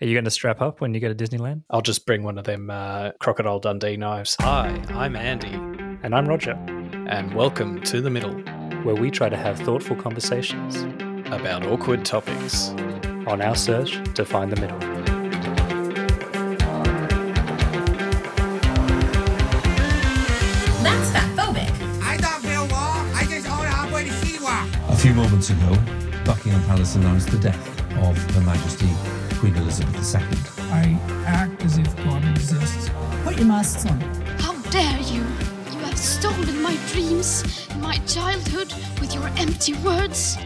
Are you going to strap up when you go to Disneyland? I'll just bring one of them uh, Crocodile Dundee knives. Hi, I'm Andy, And I'm Roger, and welcome to The Middle where we try to have thoughtful conversations about awkward topics. on our search to find the middle. That's fatphobic. I don't build wall. I just own halfway to Siwa. A few moments ago, Buckingham Palace announced the death of Her Majesty Queen Elizabeth II. I act as if God exists. Put your masks on. How dare you! You have stolen my dreams and my childhood with your empty words.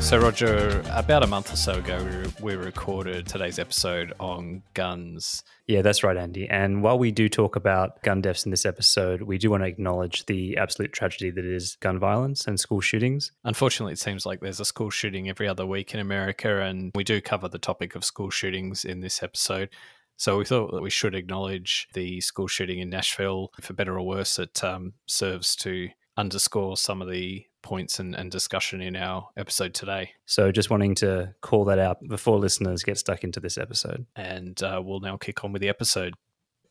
So, Roger, about a month or so ago, we, recorded today's episode on guns. Yeah, that's right, Andy. And while we do talk about gun deaths in this episode, we do want to acknowledge the absolute tragedy that is gun violence and school shootings. Unfortunately, it seems like there's a school shooting every other week in America, and we do cover the topic of school shootings in this episode. So we thought that we should acknowledge the school shooting in Nashville. For better or worse, it um, serves to underscore some of the points and, and discussion in our episode today. So just wanting to call that out before listeners get stuck into this episode. And uh, we'll now kick on with the episode.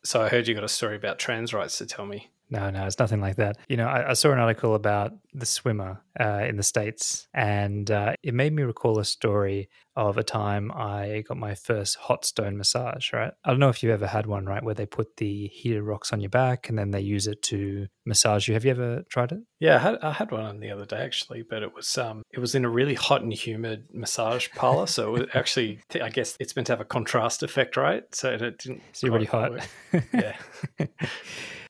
So I heard you got a story about trans rights to tell me. No, no, it's nothing like that. You know, I, I saw an article about the swimmer uh, in the States, and uh, it made me recall a story of a time I got my first hot stone massage, right? I don't know if you've ever had one, right, where they put the heated rocks on your back and then they use it to massage you. Have you ever tried it? Yeah, I had, I had one on the other day actually, but it was um it was in a really hot and humid massage parlor, so it was actually I guess it's meant to have a contrast effect, right? So it didn't. So you're really hot. work. Yeah.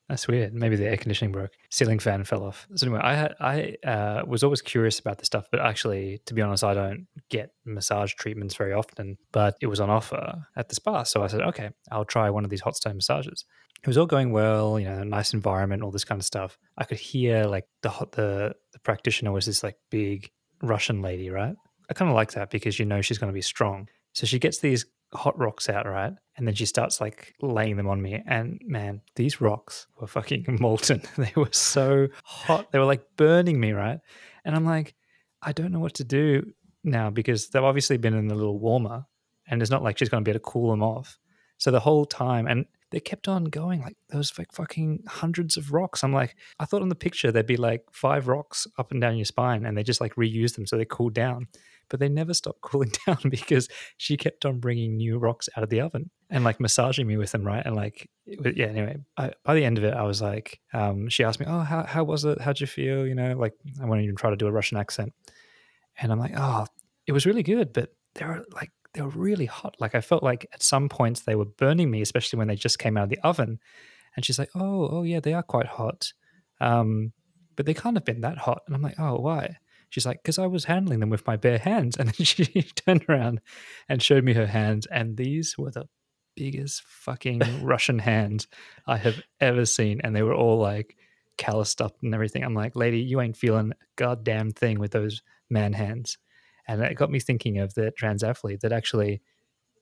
That's weird. Maybe the air conditioning broke. Ceiling fan fell off. So anyway, I I uh, was always curious about this stuff, but actually, to be honest, I don't get massage treatments very often. But it was on offer at the spa, so I said, okay, I'll try one of these hot stone massages. It was all going well, you know, nice environment, all this kind of stuff. I could hear like the hot the the practitioner was this like big Russian lady, right? I kind of like that because you know she's going to be strong. So she gets these hot rocks out, right? And then she starts like laying them on me. And man, these rocks were fucking molten. They were so hot. They were like burning me, right? And I'm like, I don't know what to do now because they've obviously been in a little warmer and it's not like she's going to be able to cool them off. So the whole time, and they kept on going like those like fucking hundreds of rocks. I'm like, I thought on the picture there'd be like five rocks up and down your spine and they just like reuse them so they cool down but they never stopped cooling down because she kept on bringing new rocks out of the oven and like massaging me with them, right? And like, yeah. Anyway, I, by the end of it, I was like, um, she asked me, "Oh, how how was it? How'd you feel?" You know, like I won't even try to do a Russian accent, and I'm like, "Oh, it was really good," but they were like they were really hot. Like I felt like at some points they were burning me, especially when they just came out of the oven. And she's like, "Oh, oh yeah, they are quite hot." Um, but they can't have been that hot. And I'm like, oh, why? She's like, because I was handling them with my bare hands. And then she turned around and showed me her hands. And these were the biggest fucking Russian hands I have ever seen. And they were all like calloused up and everything. I'm like, lady, you ain't feeling a goddamn thing with those man hands. And it got me thinking of the trans athlete that actually,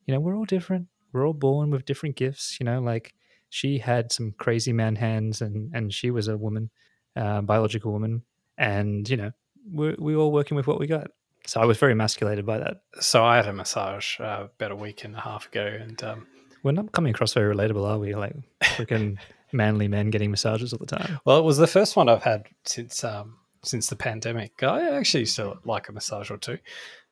you know, we're all different. We're all born with different gifts. You know, like she had some crazy man hands and, and she was a woman uh, biological woman, and you know we're we all working with what we got. So I was very emasculated by that. So I had a massage uh, about a week and a half ago, and um, We're not coming across very relatable, are we? Like freaking manly men getting massages all the time. well, it was the first one I've had since um, since the pandemic. I actually still like a massage or two.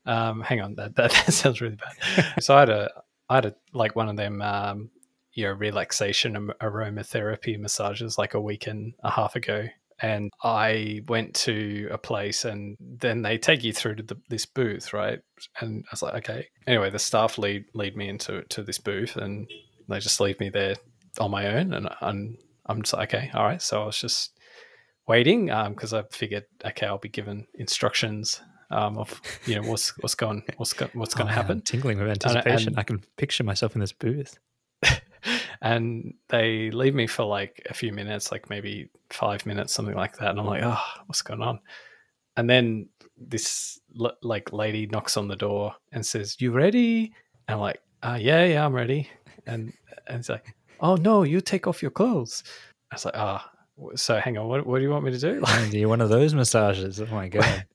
Um, hang on, that, that that sounds really bad. so I had a I had a like one of them um, you know relaxation aromatherapy massages like a week and a half ago. And I went to a place, and then they take you through to the, this booth, right? And I was like, okay. Anyway, the staff lead lead me into to this booth, and they just leave me there on my own, and, and I'm just like, okay, all right. So I was just waiting because I figured, okay, I'll be given instructions um, of you know what's what's going what's go, what's going Oh, to man, happen. tingling with anticipation. and- I can picture myself in this booth. And they leave me for like a few minutes, like maybe five minutes, something like that. And I'm like, oh, what's going on? And then this like lady knocks on the door and says, "You ready?" And I'm like, uh, "Yeah, yeah, I'm ready." And and it's like, "Oh no, you take off your clothes." I was like, "Ah." so hang on, what, what do you want me to do? And you're one of those massages. Oh my god!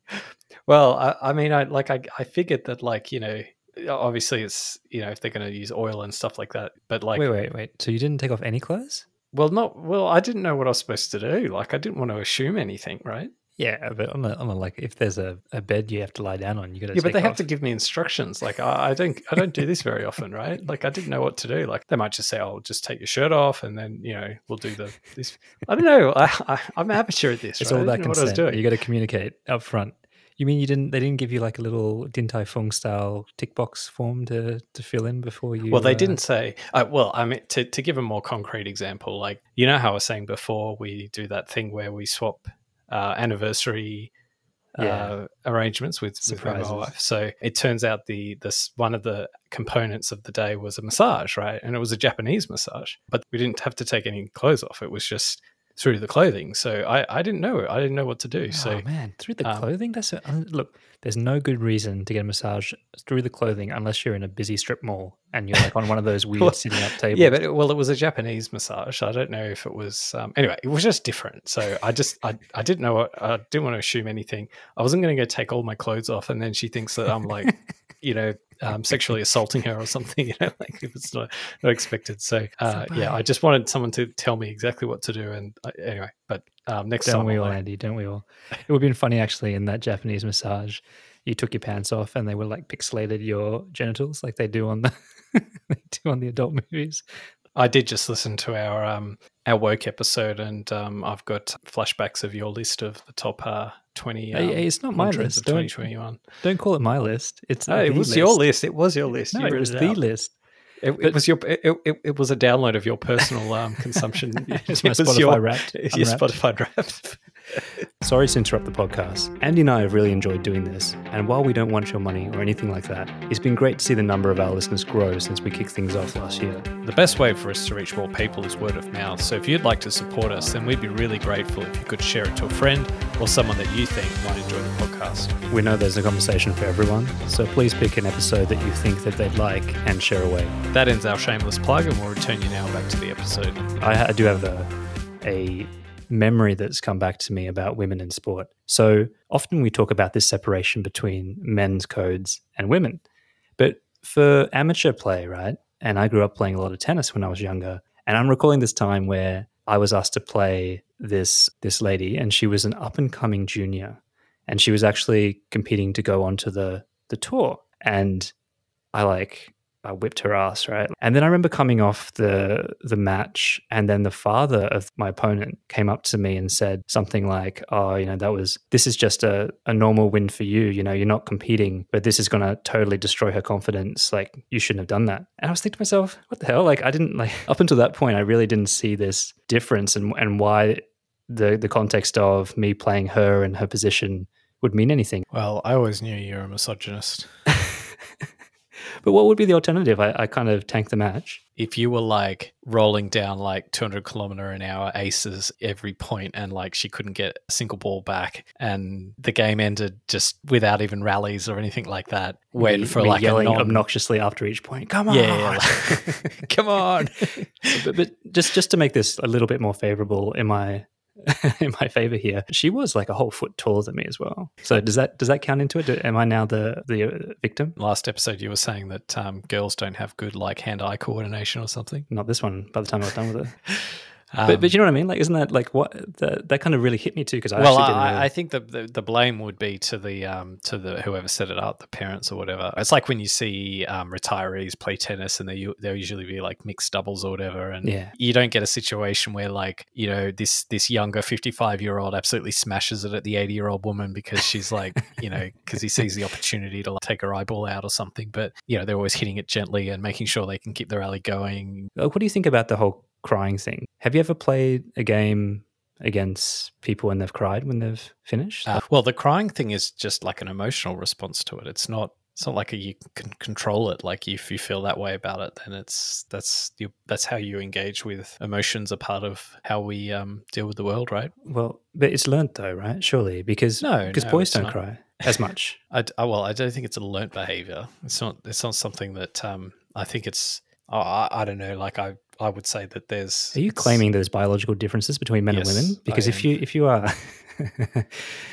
Well, I, I mean, I like I, I figured that like you know obviously it's you know if they're going to use oil and stuff like that. But like, wait, wait, wait. So you didn't take off any clothes? well, not well. I didn't know what I was supposed to do. Like, I didn't want to assume anything, right? Yeah, uh, but on a, on a like, if there's a, a bed you have to lie down on, you got to. Yeah, but they have to give me instructions. Like I, I don't, I don't do this very often, right? Like I didn't know what to do. Like they might just say, "Oh, just take your shirt off," and then you know we'll do the this. I don't know. I, I I'm amateur at this. It's right? all that didn't what I was consent. You got to communicate up front. You mean you didn't? They didn't give you like a little Din Tai Fung style tick box form to to fill in before you. Well, they uh, didn't say. Uh, well, I mean, to, to give a more concrete example, like you know how I was saying before, we do that thing where we swap uh, anniversary Yeah. uh, arrangements with, with my Surprises. wife. So it turns out the this one of the components of the day was a massage, right? And it was a Japanese massage, but we didn't have to take any clothes off. It was just through the clothing. So I, I didn't know. I didn't know what to do. So oh man, through the um, clothing. That's a, look. There's no good reason to get a massage through the clothing unless you're in a busy strip mall and you're like on one of those weird Well, sitting up tables. Yeah, but it, well, it was a Japanese massage. I don't know if it was. Um, anyway, it was just different. So I just I, I didn't know. What, I didn't want to assume anything. I wasn't going to go take all my clothes off, and then she thinks that I'm like, you know, um, sexually assaulting her or something. You know, like it was not, not expected. So uh, yeah, I just wanted someone to tell me exactly what to do. And uh, anyway, but um, next Don't time, we I'll all, know. Andy? Don't we all? It would have been funny actually in that Japanese massage. You took your pants off and they were like pixelated your genitals, like they do on the they do on the adult movies. I did just listen to our um, our woke episode, and um, I've got flashbacks of your list of the top uh, twenty. Um, hey, it's not my list. of Don't- twenty twenty one. Don't call it my list. It's No, it was your list. It was your list. No, You it was the list. It, it was your. It, it, it was a download of your personal um, consumption. It's my Spotify Wrapped, Your. Spotify wrapped. Sorry to interrupt the podcast. Andy and I have really enjoyed doing this, and while we don't want your money or anything like that, it's been great to see the number of our listeners grow since we kicked things off last year. The best way for us to reach more people is word of mouth. So if you'd like to support us, then we'd be really grateful if you could share it to a friend or someone that you think might enjoy the podcast. We know there's a conversation for everyone, so please pick an episode that you think that they'd like and share away. That ends our shameless plug, and we'll return you now back to the episode. I, I do have a, a memory that's come back to me about women in sport. So often we talk about this separation between men's codes and women. But for amateur play, right? And I grew up playing a lot of tennis when I was younger. And I'm recalling this time where I was asked to play this this lady, and she was an up and coming junior. And she was actually competing to go onto the the tour. And I like I whipped her ass, right? And then I remember coming off the the match, and then the father of my opponent came up to me and said something like, "Oh, you know, that was this is just a, a normal win for you. You know, you're not competing, but this is going to totally destroy her confidence. Like, you shouldn't have done that." And I was thinking to myself, "What the hell? Like, I didn't like up until that point, I really didn't see this difference and and why the the context of me playing her and her position would mean anything." Well, I always knew you were a misogynist. But what would be the alternative? I, I kind of tanked the match. if you were like rolling down like 200 kilometer an hour aces every point and like she couldn't get a single ball back and the game ended just without even rallies or anything like that when for me like yelling non- obnoxiously after each point. Come on, yeah like, come on but, but just just to make this a little bit more favorable in my in my favor here, she was like a whole foot taller than me as well. So does that does that count into it? Do- Am I now the the uh, victim? last episode you were saying that um, girls don't have good like hand-eye coordination or something Not this one. By the time I was done with it, um, but but you know what I mean? Like, isn't that like what that, that kind of really hit me too? Because I well, actually didn't. I, really- I think the, the the blame would be to the um to the whoever set it up, the parents or whatever. It's like when you see um, retirees play tennis, and they they'll usually be like mixed doubles or whatever, and Yeah. you don't get a situation where like you know this this younger fifty five year old absolutely smashes it at the eighty year old woman because she's like you know because he sees the opportunity to like, take her eyeball out or something. But you know they're always hitting it gently and making sure they can keep the rally going. Like, what do you think about the whole crying thing? Have you ever played a game against people when they've cried when they've finished? Uh, well, the crying thing is just like an emotional response to it. It's not. It's not like a, you can control it. Like if you feel that way about it, then it's that's you, that's how you engage with emotions. A part of how we um, deal with the world, right? Well, but it's learnt though, right? Surely, because No, because no, boys don't not. cry as much. I, d- oh, well, I don't think it's a learnt behavior. It's not. It's not something that um, I think it's. Oh, I, I don't know. Like I, I would say that there's. Are you claiming there's biological differences between men Yes, and women? Because I if am. you if you are,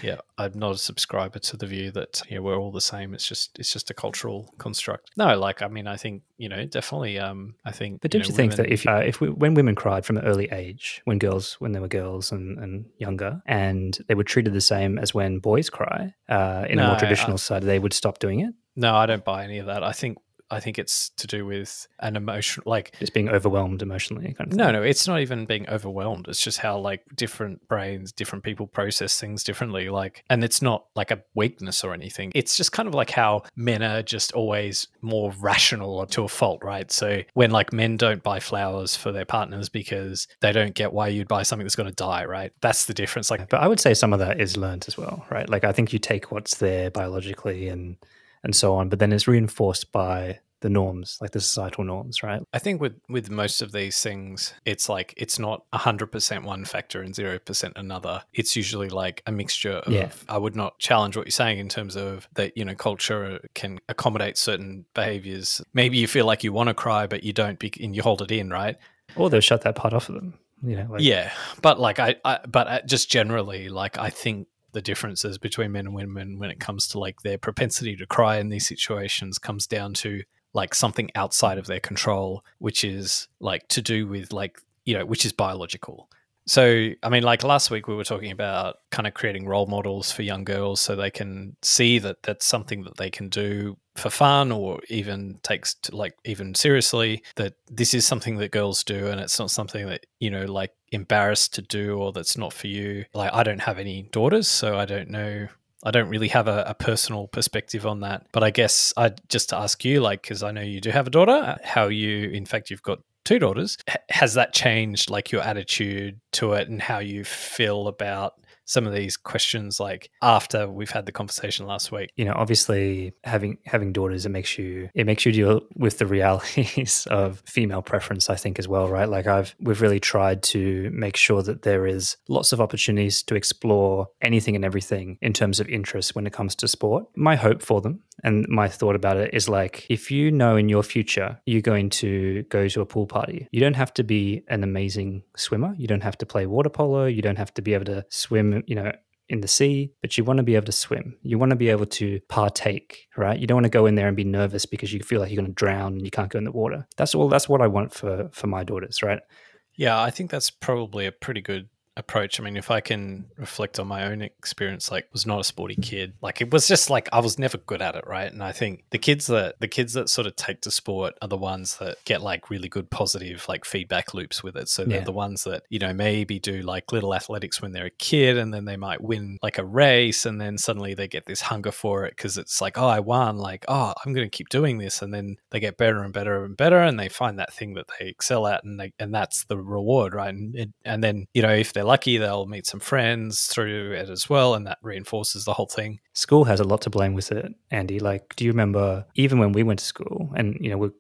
Yeah, I'm not a subscriber to the view that yeah we're all the same. It's just it's just a cultural construct. No, like I mean, I think you know definitely. Um, I think. but don't know, you think that if uh, if we, when women cried from an early age, when girls when they were girls and, and younger, and they were treated the same as when boys cry uh, in a No, more I- traditional society, they would stop doing it, No, I don't buy any of that. I think I think it's to do with an emotion like just being overwhelmed emotionally. Kind of no, no, it's not even being overwhelmed. It's just how like different brains, different people process things differently. Like, and it's not like a weakness or anything. It's just kind of like how men are just always more rational to a fault, right? So when like men don't buy flowers for their partners because they don't get why you'd buy something that's going to die, right? That's the difference. Like, But I would say some of that is learned as well, right? Like I think you take what's there biologically and and so on, but then it's reinforced by the norms, like the societal norms, right? I think with with most of these things, it's like it's not hundred percent one factor and zero percent another. It's usually like a mixture of. Yeah. I would not challenge what you're saying in terms of that. You know, culture can accommodate certain behaviors. Maybe you feel like you want to cry, but you don't, be, and you hold it in, right? Or they'll shut that part off of them. You know, like, yeah, but like I, I, but uh, just generally, like I think the differences between men and women when it comes to like their propensity to cry in these situations comes down to like something outside of their control, which is like to do with like you know, which is biological. So, I mean, like last week, we were talking about kind of creating role models for young girls so they can see that that's something that they can do for fun or even takes to like even seriously that this is something that girls do and it's not something that you know like embarrassed to do or that's not for you. Like i don't have any daughters so i don't know I don't really have a, a personal perspective on that, but I guess I just to ask you, like, because I know you do have a daughter, how you, in fact, you've got two daughters. H- has that changed, like, your attitude to it and how you feel about some of these questions, like after we've had the conversation last week? you know obviously having having daughters it makes you it makes you deal with the realities of female preference i think as well right? Like i've we've really tried to make sure that there is lots of opportunities to explore anything and everything in terms of interest when it comes to sport. My hope for them and my thought about it is like if you know in your future you're going to go to a pool party you don't have to be an amazing swimmer. You don't have to play water polo. You don't have to be able to swim you know in the sea, but you want to be able to swim. You want to be able to partake, right? You don't want to go in there and be nervous because you feel like you're going to drown and you can't go in the water. That's all. That's what I want for for my daughters, right? Yeah, I think that's probably a pretty good approach. I mean, if I can reflect on my own experience, like was not a sporty kid. Like it was just like I was never good at it, right? And I think the kids that the kids that sort of take to sport are the ones that get like really good positive like feedback loops with it. So they're Yeah. the ones that, you know, maybe do like little athletics when they're a kid and then they might win like a race and then suddenly they get this hunger for it because it's like, oh, I won, like, oh, I'm gonna keep doing this. And then they get better and better and better and they find that thing that they excel at and they and that's the reward, right? And and then, you know, if they're lucky, they'll meet some friends through it as well, and that reinforces the whole thing. School has a lot to blame with it, Andy. Like, do you remember even when we went to school and you know we're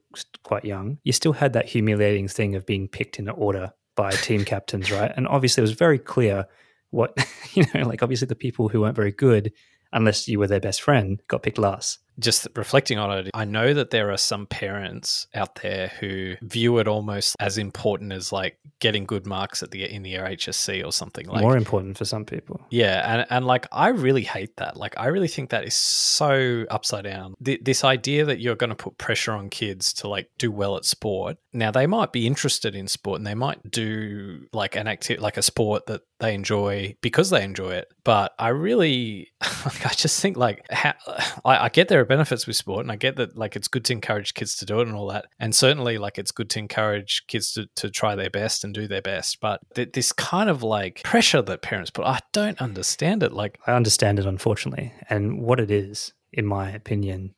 quite young, you still had that humiliating thing of being picked in order by team captains, right? And obviously, it was very clear what you know. Like, obviously, the people who weren't very good, unless you were their best friend, got picked last. Just reflecting on it, I know that there are some parents out there who view it almost as important as like getting good marks at the in the HSC or something. Like, More important for some people. Yeah, and and like I really hate that. Like I really think that is so upside down. Th- this idea that you're going to put pressure on kids to like do well at sport. Now they might be interested in sport and they might do like an active like a sport that they enjoy because they enjoy it. But I really like I just think like ha- I, I get there benefits with sport and I get that like it's good to encourage kids to do it and all that. And certainly like it's good to encourage kids to, to try their best and do their best. But th- this kind of like pressure that parents put, I don't understand it. Like I understand it, unfortunately. And what it is, in my opinion,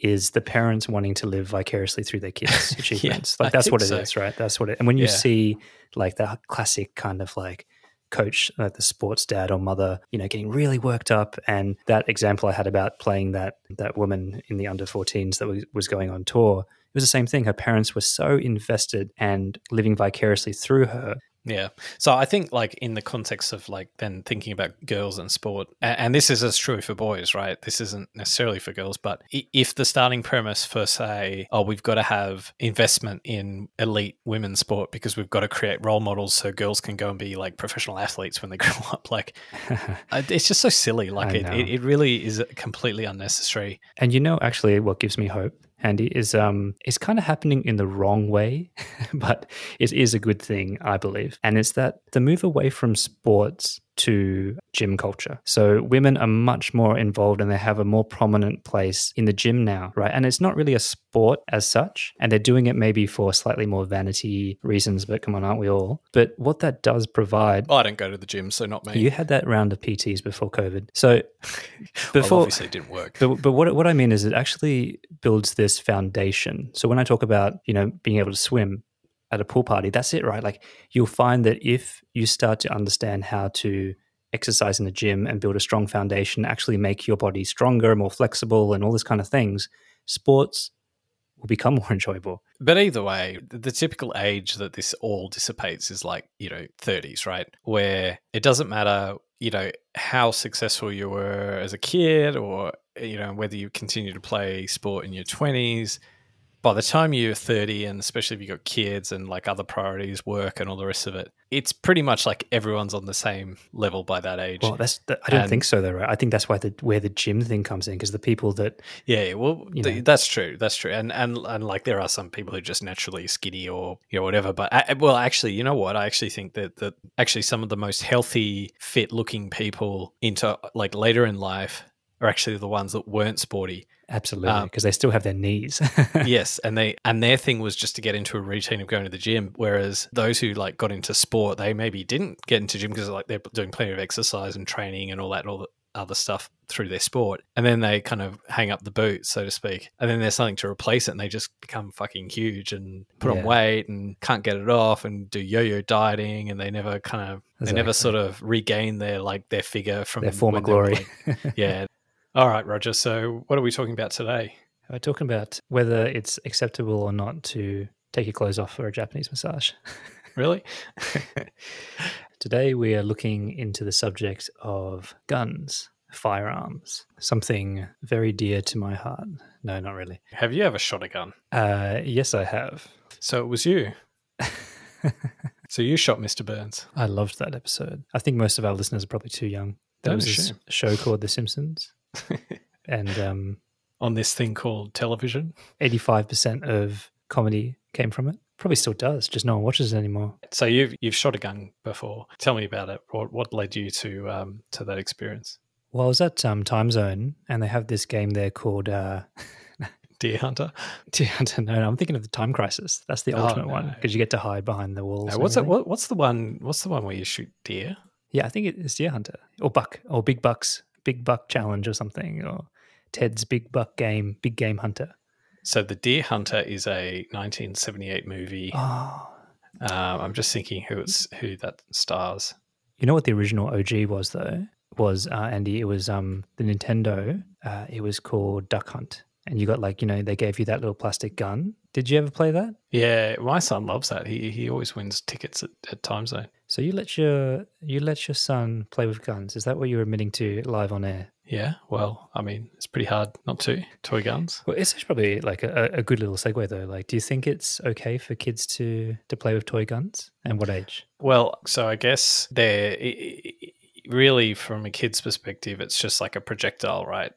is the parents wanting to live vicariously through their kids' achievements. I like that's what it think is, right? That's what it. And when you Yeah. see like the classic kind of like coach, like the sports dad or mother, you know, getting really worked up, and that example I had about playing that that woman in the under 14s that was, was going on tour. It was the same thing. Her parents were so invested and living vicariously through her Yeah. So I think, like, in the context of like then thinking about girls and sport, and, and this is as true for boys, right? This isn't necessarily for girls, but if the starting premise for say, oh, we've got to have investment in elite women's sport because we've got to create role models so girls can go and be like professional athletes when they grow up, like, it's just so silly. Like, it, it, it really is completely unnecessary. And you know, actually, what gives me hope, Andy, is um, it's kind of happening in the wrong way, but it is a good thing, I believe. And it's that the move away from sports to gym culture. So women are much more involved and they have a more prominent place in the gym now, right? And it's not really a sport as such, and they're doing it maybe for slightly more vanity reasons. But come on, aren't we all? But what that does provide. I don't go to the gym, so not me. You had that round of PTs before COVID. So well, before obviously, it didn't work. but, but what, what I mean is it actually builds this foundation. So when I talk about, you know, being able to swim at a pool party, that's it, right? Like you'll find that if you start to understand how to exercise in the gym and build a strong foundation, actually make your body stronger, more flexible, and all this kind of things, sports will become more enjoyable. But either way, the, typical age that this all dissipates is like, you know, 30s, right? Where it doesn't matter, you know, how successful you were as a kid or, you know, whether you continue to play sport in your 20s. By the time you're 30, and especially if you've got kids and like other priorities, work and all the rest of it, it's pretty much like everyone's on the same level by that age. Well, that's the, I don't And- think so, though. Right? I think that's why the where the gym thing comes in because the people that Yeah, well, You th- know. that's true. That's true. And and and like there are some people who are just naturally skinny or you know whatever. But I, well, actually, you know what? I actually think that that actually some of the most healthy, fit-looking people into like later in life are actually the ones that weren't sporty. Absolutely Um, because they still have their knees. yes, and they and their thing was just to get into a routine of going to the gym. Whereas those who like got into sport, they maybe didn't get into gym because like they're doing plenty of exercise and training and all that, and all the other stuff through their sport, and then they kind of hang up the boot, so to speak, and then there's something to replace it, and they just become fucking huge and put Yeah. on weight and can't get it off and do yo-yo dieting, and they never kind of they never sort of regain their like their figure from their former when they were, glory. like- yeah. All right, Roger. So what are we talking about today? We're talking about whether it's acceptable or not to take your clothes off for a Japanese massage. Really? Today, we are looking into the subject of guns, firearms, something very dear to my heart. No, not really. Have you ever shot a gun? Uh, yes, I have. So it was you. so you shot Mr. Burns. I loved that episode. I think most of our listeners are probably too young. There was a show called The Simpsons, and um, on this thing called television. 85% of comedy came from it. Probably still does, just no one watches it anymore. So you've you've shot a gun before. Tell me about it. What what led you to um to that experience? Well, I was at um, Timezone, and they have this game there called uh, Deer hunter. Deer Hunter. No, know. I'm thinking of the Time Crisis. That's the Oh, ultimate one because you get to hide behind the walls. No, what's everything. What, what's the one? What's the one where you shoot deer? Yeah, I think it's Deer Hunter or Buck or Big Bucks, Big Buck Challenge or something, or Ted's Big Buck Game, Big Game Hunter. So the Deer Hunter is a 1978 movie. Oh, Um, I'm just thinking who it's who that stars. you know what the original OG was though? Was uh, Andy? It was um the Nintendo. Uh, it was called Duck Hunt, and you got like you know they gave you that little plastic gun. Did you ever play that? Yeah, my son loves that. He he always wins tickets at, at Timezone. So you let your you let your son play with guns? Is that what you're admitting to live on air? Yeah, well, I mean, it's pretty hard not to toy guns. Well, it's probably like a, a good little segue though. Like, do you think it's okay for kids to to play with toy guns? And what age? Well, so I guess they're really from a kid's perspective, it's just like a projectile, right?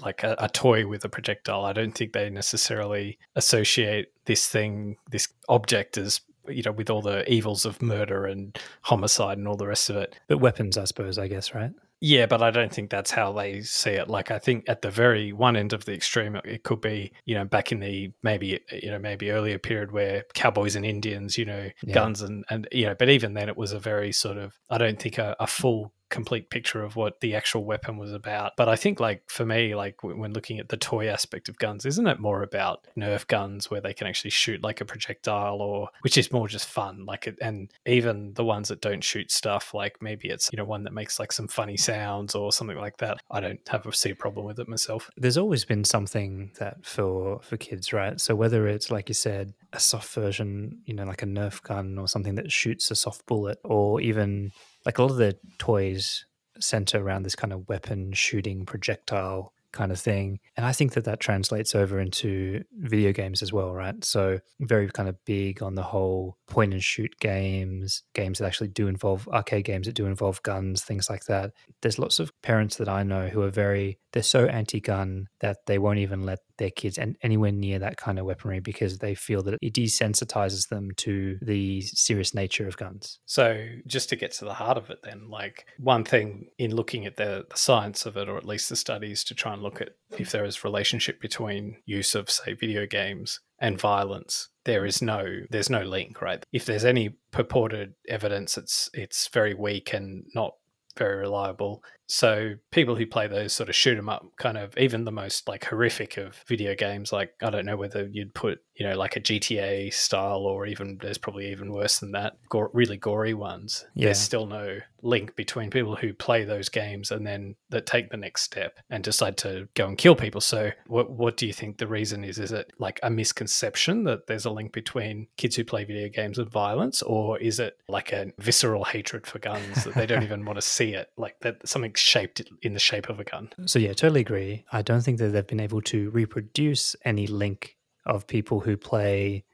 Like a, a toy with a projectile. I don't think they necessarily associate this thing, this object, as you know, with all the evils of murder and homicide and all the rest of it. But weapons, I suppose. I guess right. Yeah, but I don't think that's how they see it. Like, I think at the very one end of the extreme, it could be, you know, back in the maybe, you know, maybe earlier period where cowboys and Indians, you know, Yeah. guns and, and, you know, but even then it was a very sort of, I don't think a, a full complete picture of what the actual weapon was about. But I think, like for me, like when looking at the toy aspect of guns, isn't it more about Nerf guns where they can actually shoot like a projectile, or which is more just fun, like it, and even the ones that don't shoot stuff, like maybe it's you know one that makes like some funny sounds or something like that. I don't have a see a problem with it myself. There's always been something that for for kids, right? So whether it's like you said, a soft version, you know, like a Nerf gun or something that shoots a soft bullet, or even like a lot of the toys center around this kind of weapon shooting projectile kind of thing. And I think that that translates over into video games as well, right? So, very kind of big on the whole point and shoot games, games that actually do involve arcade games that do involve guns, things like that. There's lots of parents that I know who are very, they're so anti gun that they won't even let their kids and anywhere near that kind of weaponry because they feel that it desensitizes them to the serious nature of guns. So, just to get to the heart of it, then, like one thing in looking at the, the science of it, or at least the studies to try and look at if there is relationship between use of, say, video games and violence, there is no there's no link, right? If there's any purported evidence, it's it's very weak and not very reliable. So people who play those sort of shoot 'em up, kind of even the most like horrific of video games, like I don't know whether you'd put you know like a GTA style or even there's probably even worse than that, gore, really gory ones. Yeah. There's still no link between people who play those games and then that take the next step and decide to go and kill people. So what what do you think the reason is? Is it like a misconception that there's a link between kids who play video games and violence, or is it like a visceral hatred for guns that they don't even want to see it, like that something shaped in the shape of a gun? So yeah, totally agree. I don't think that they've been able to reproduce any link of people who play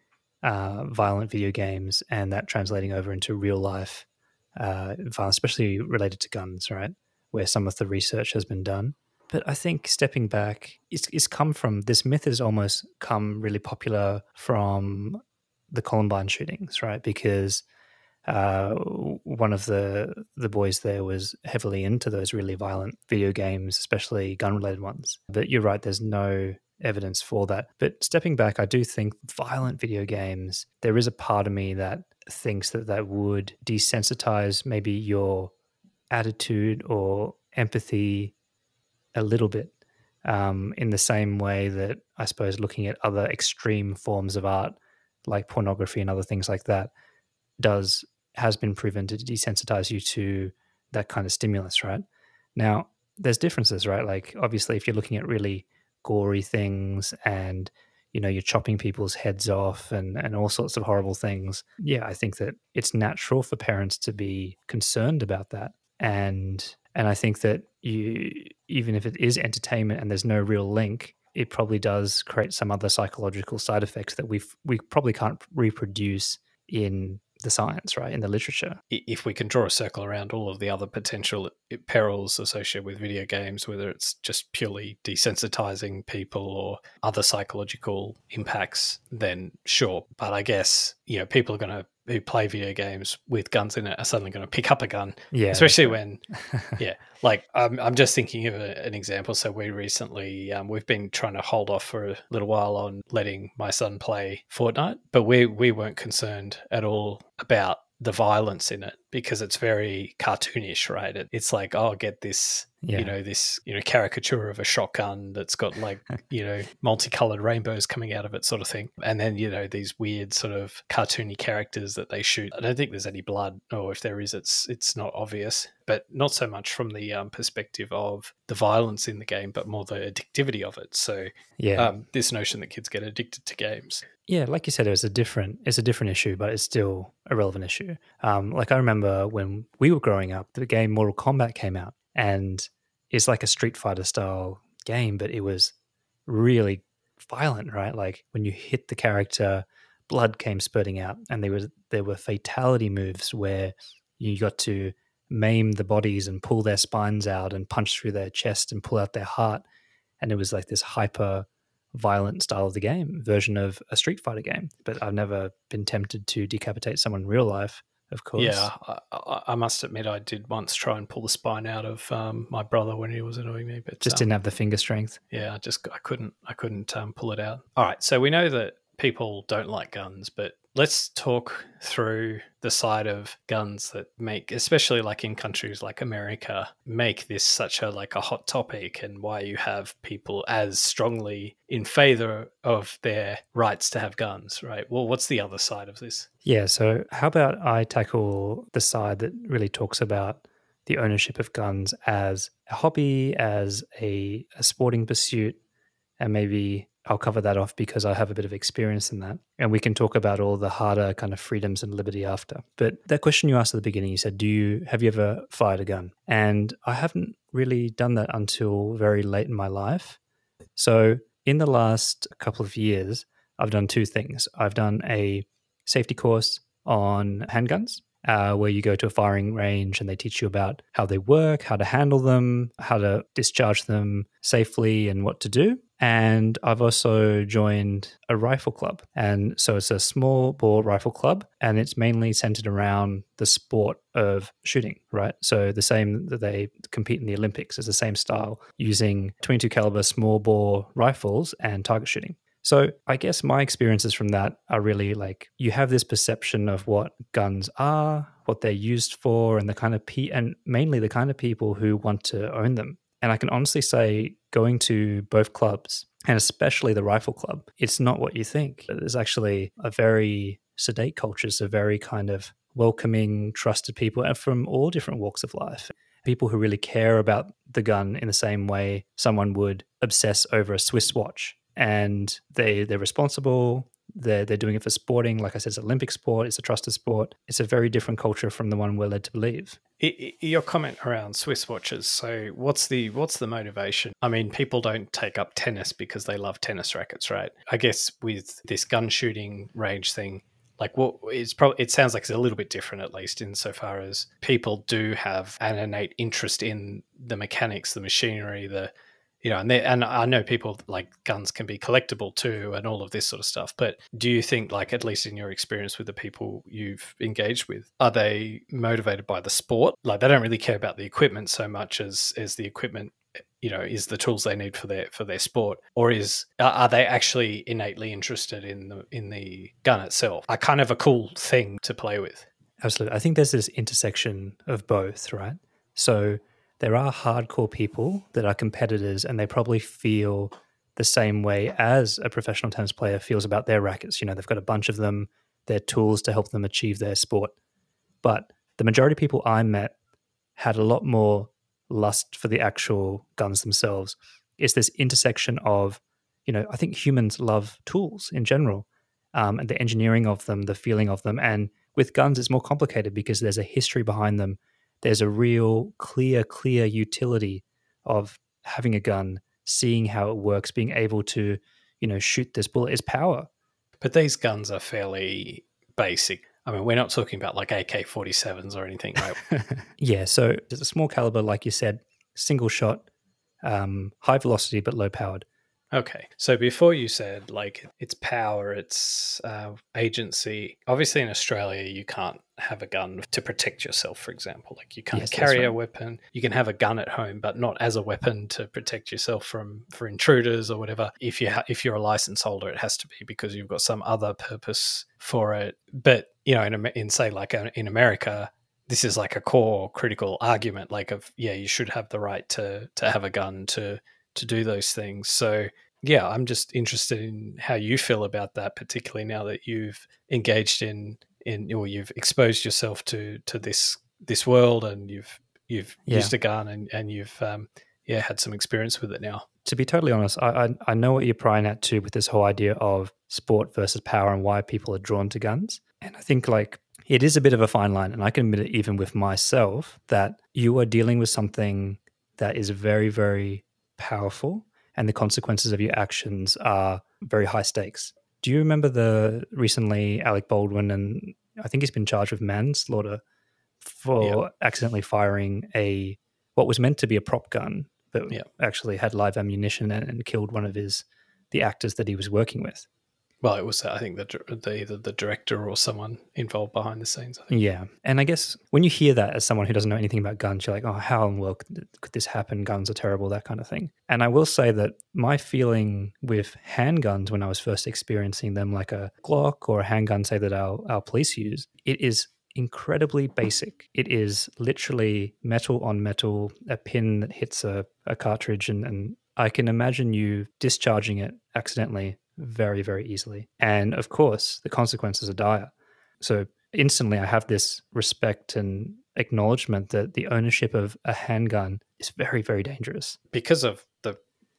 uh, violent video games and that translating over into real life uh, violence, especially related to guns, right? Where some of the research has been done. But I think stepping back, it's, it's come from this myth has almost come really popular from the Columbine shootings, right? Because uh, one of the the boys there was heavily into those really violent video games, especially gun related ones. But you're right, there's no evidence for that. But stepping back, I do think violent video games. There is a part of me that thinks that that would desensitize maybe your attitude or empathy a little bit. Um, in the same way that I suppose looking at other extreme forms of art, like pornography and other things like that, does has been proven to desensitize you to that kind of stimulus, right? Now, there's differences, right? Like obviously if you're looking at really gory things and you know you're chopping people's heads off and and all sorts of horrible things. Yeah, I think that it's natural for parents to be concerned about that. And and I think that you even if it is entertainment and there's no real link, it probably does create some other psychological side effects that we we probably can't reproduce in the science, right, in the literature. if we can draw a circle around all of the other potential perils associated with video games, whether it's just purely desensitizing people or other psychological impacts, then sure. But I guess, you know, people are going to, who play video games with guns in it are suddenly going to pick up a gun, Yeah, especially when, yeah, like I'm, I'm just thinking of a, an example. So we recently, um, we've been trying to hold off for a little while on letting my son play Fortnite, but we, we weren't concerned at all about the violence in it because it's very cartoonish, right? It, it's like, oh, get this, Yeah. you know, this, you know, caricature of a shotgun that's got like, you know, multicolored rainbows coming out of it, sort of thing. And then, you know, these weird sort of cartoony characters that they shoot. I don't think there's any blood, or if there is, it's it's not obvious. But not so much from the um, perspective of the violence in the game, but more the addictivity of it. So, yeah. um, this notion that kids get addicted to games. Yeah, like you said, it was a different it's a different issue, but it's still a relevant issue. Um, like I remember when we were growing up, the game Mortal Kombat came out, and it's like a Street Fighter style game, but it was really violent, right? Like when you hit the character, blood came spurting out, and there was there were fatality moves where you got to maim the bodies and pull their spines out and punch through their chest and pull out their heart, and it was like this hyper violent style of the game version of a Street Fighter game. But I've never been tempted to decapitate someone in real life, of course. Yeah, I, I, must admit, I did once try and pull the spine out of um, my brother when he was annoying me, but just um, didn't have the finger strength. yeah, I just I couldn't I couldn't um, pull it out. All right, so we know that people don't like guns, but let's talk through the side of guns that make especially like in countries like america make this such a like a hot topic and why you have people as strongly in favor of their rights to have guns right? Well what's the other side of this? Yeah, so how about I tackle the side that really talks about the ownership of guns as a hobby, as a, a sporting pursuit, and maybe I'll cover that off because I have a bit of experience in that. And we can talk about all the harder kind of freedoms and liberty after. But that question you asked at the beginning, you said, Do you have you ever fired a gun? And I haven't really done that until very late in my life. So in the last couple of years, I've done two things. I've done a safety course on handguns, uh, where you go to a firing range and they teach you about how they work, how to handle them, how to discharge them safely, and what to do. And I've also joined a rifle club. And so it's a small bore rifle club, and it's mainly centered around the sport of shooting, right? So the same that they compete in the Olympics is the same style using 22 caliber small bore rifles and target shooting. So I guess my experiences from that are really like you have this perception of what guns are, what they're used for, and the kind of pe- and mainly the kind of people who want to own them. And I can honestly say, going to both clubs and especially the rifle club, it's not what you think. There's actually a very sedate culture. It's a very kind of welcoming, trusted people and from all different walks of life. People who really care about the gun in the same way someone would obsess over a Swiss watch and they they're responsible. They're they're doing it for sporting. Like I said, it's an Olympic sport. It's a trusted sport. It's a very different culture from the one we're led to believe. I- I- your comment around Swiss watches. So, what's the what's the motivation? I mean, people don't take up tennis because they love tennis rackets, right? I guess with this gun shooting range thing, like what it's probably it sounds like it's a little bit different, at least insofar as people do have an innate interest in the mechanics, the machinery, the you know, and they, and I know people like guns can be collectible too, and all of this sort of stuff. But do you think, like at least in your experience with the people you've engaged with, are they motivated by the sport? Like they don't really care about the equipment so much as as the equipment, you know, is the tools they need for their for their sport, or is are they actually innately interested in the in the gun itself? A kind of a cool thing to play with. Absolutely. I think there's this intersection of both, right? So there are hardcore people that are competitors and they probably feel the same way as a professional tennis player feels about their rackets. You know, they've got a bunch of them, their tools to help them achieve their sport. But the majority of people I met had a lot more lust for the actual guns themselves. It's this intersection of, you know, I think humans love tools in general um, and the engineering of them, the feeling of them. And with guns, it's more complicated because there's a history behind them. There's a real clear, clear utility of having a gun, seeing how it works, being able to, you know, shoot this bullet is power. But these guns are fairly basic. I mean, we're not talking about like AK 47s or anything, right? Yeah, so it's a small caliber, like you said, single shot, um, high velocity but low powered. Okay. So before you said like it's power, it's uh, agency. Obviously, in Australia, you can't have a gun to protect yourself, for example. Like you can't Yes, carry a weapon. You can have a gun at home, but not as a weapon to protect yourself from for intruders or whatever. If you ha- if you're a license holder, it has to be because you've got some other purpose for it. But you know, in in say like uh, in America, this is like a core critical argument like of yeah you should have the right to to have a gun to to do those things so yeah i'm just interested in how you feel about that particularly now that you've engaged in in or you've exposed yourself to to this this world and you've you've Yeah. used a gun and and you've um yeah had some experience with it now To be totally honest, I, I I know what you're prying at too with this whole idea of sport versus power and why people are drawn to guns. And I think like it is a bit of a fine line, and I can admit it even with myself that you are dealing with something that is very, very powerful, and the consequences of your actions are very high stakes. Do you remember the recently Alec Baldwin and I think he's been charged with manslaughter for accidentally firing a what was meant to be a prop gun, but Yeah. actually had live ammunition and, and killed one of his the actors that he was working with. Well, it was I think the, the either the director or someone involved behind the scenes. Yeah. And I guess when you hear that as someone who doesn't know anything about guns, you're like, oh, how in the world could, could this happen? Guns are terrible, that kind of thing. And I will say that my feeling with handguns when I was first experiencing them, like a Glock or a handgun, say that our, our police use, it is incredibly basic. It is literally metal on metal, a pin that hits a, a cartridge, and, and I can imagine you discharging it accidentally very, very easily. And of course, the consequences are dire. So instantly, I have this respect and acknowledgement that the ownership of a handgun is very, very dangerous. because of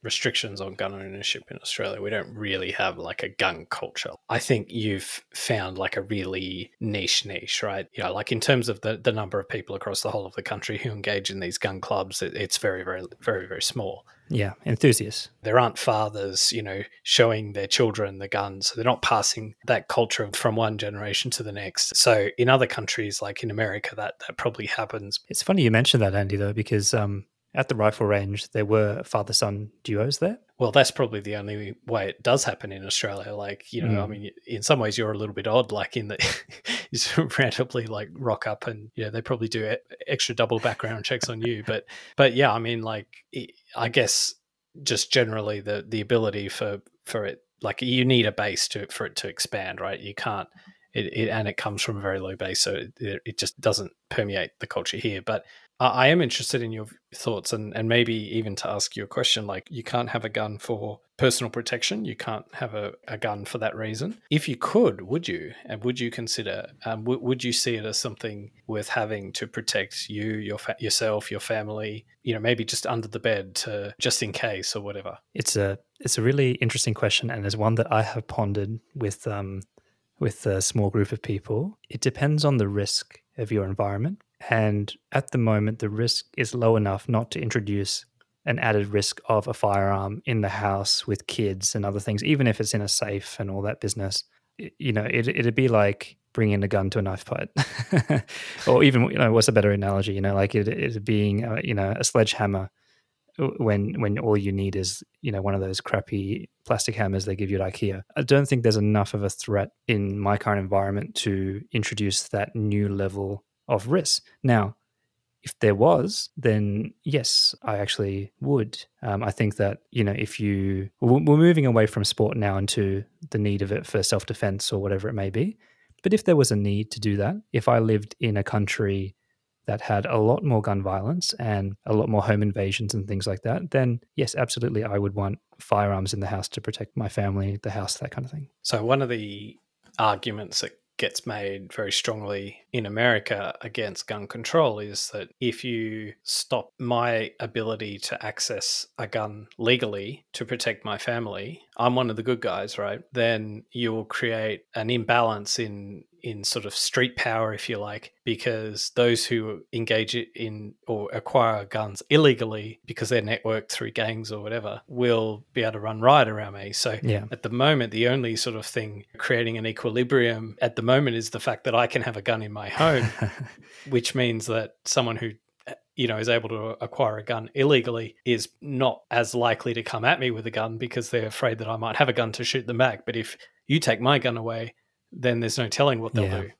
restrictions on gun ownership in Australia, we don't really have like a gun culture. I think you've found like a really niche niche, right? You know, like in terms of the, the number of people across the whole of the country who engage in these gun clubs, it, it's very, very, very, very small. Yeah, enthusiasts. There aren't fathers, you know, showing their children the guns. They're not passing that culture from one generation to the next. So in other countries, like in America, that, that probably happens. It's funny you mentioned that, Andy, though, because um, at the rifle range, there were father son duos there. Well, that's probably the only way it does happen in Australia. Like, you know, I Mm. mean, in some ways, you're a little bit odd, like in that you sort of randomly like rock up and, you know, they probably do extra double background checks on you. But, but yeah, I mean, like, I- I guess just generally the the ability for for it, like, you need a base to for it to expand, right? You can't. It, it and it comes from a very low base, so it, it just doesn't permeate the culture here. But I am interested in your thoughts and, and maybe even to ask you a question like you can't have a gun for personal protection. You can't have a, a gun for that reason. If you could would you? And would you consider um, w- would you see it as something worth having to protect you your fa- yourself your family you know maybe just under the bed to just in case or whatever? It's a it's a really interesting question, and it's one that I have pondered with um, with a small group of people. It depends on the risk of your environment, and at the moment, the risk is low enough not to introduce an added risk of a firearm in the house with kids and other things, even if it's in a safe and all that business. It- you know, it, it'd be like bringing a gun to a knife fight, or even you know, what's a better analogy? You know, like it, it being uh, you know a sledgehammer when when all you need is you know one of those crappy plastic hammers they give you at IKEA. I don't think there's enough of a threat in my current environment to introduce that new level of risk. Now, if there was, then yes, I actually would. Um, I think that you know if you we're moving away from sport now into the need of it for self defense or whatever it may be. But if there was a need to do that, if I lived in a country that had a lot more gun violence and a lot more home invasions and things like that, then yes, absolutely, I would want firearms in the house to protect my family, the house, that kind of thing. So one of the arguments that gets made very strongly in America against gun control is that if you stop my ability to access a gun legally to protect my family, I'm one of the good guys, right? Then you will create an imbalance in in sort of street power, if you like, because those who engage in or acquire guns illegally because they're networked through gangs or whatever will be able to run riot around me. So Yeah. at the moment, the only sort of thing creating an equilibrium at the moment is the fact that I can have a gun in my home, which means that someone who you know is able to acquire a gun illegally is not as likely to come at me with a gun because they're afraid that I might have a gun to shoot them back. But if you take my gun away, then there's no telling what they'll Yeah. do.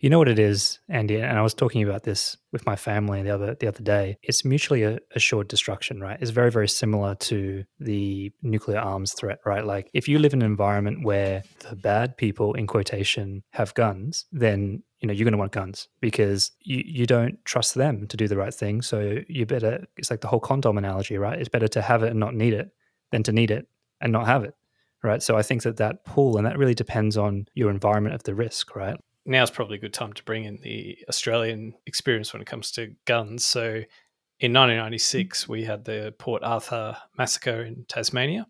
You know what it is, Andy, and I was talking about this with my family the other the other day. It's mutually assured destruction, right? It's very very similar to the nuclear arms threat, right? Like if you live in an environment where the bad people in quotation have guns, then you know you're going to want guns because you, you don't trust them to do the right thing. So you better. It's like the whole condom analogy, right? It's better to have it and not need it than to need it and not have it, right? So I think that that pull and that really depends on your environment of the risk, right? Now is probably a good time to bring in the Australian experience when it comes to guns. So in 1996, mm-hmm. we had the Port Arthur massacre in Tasmania,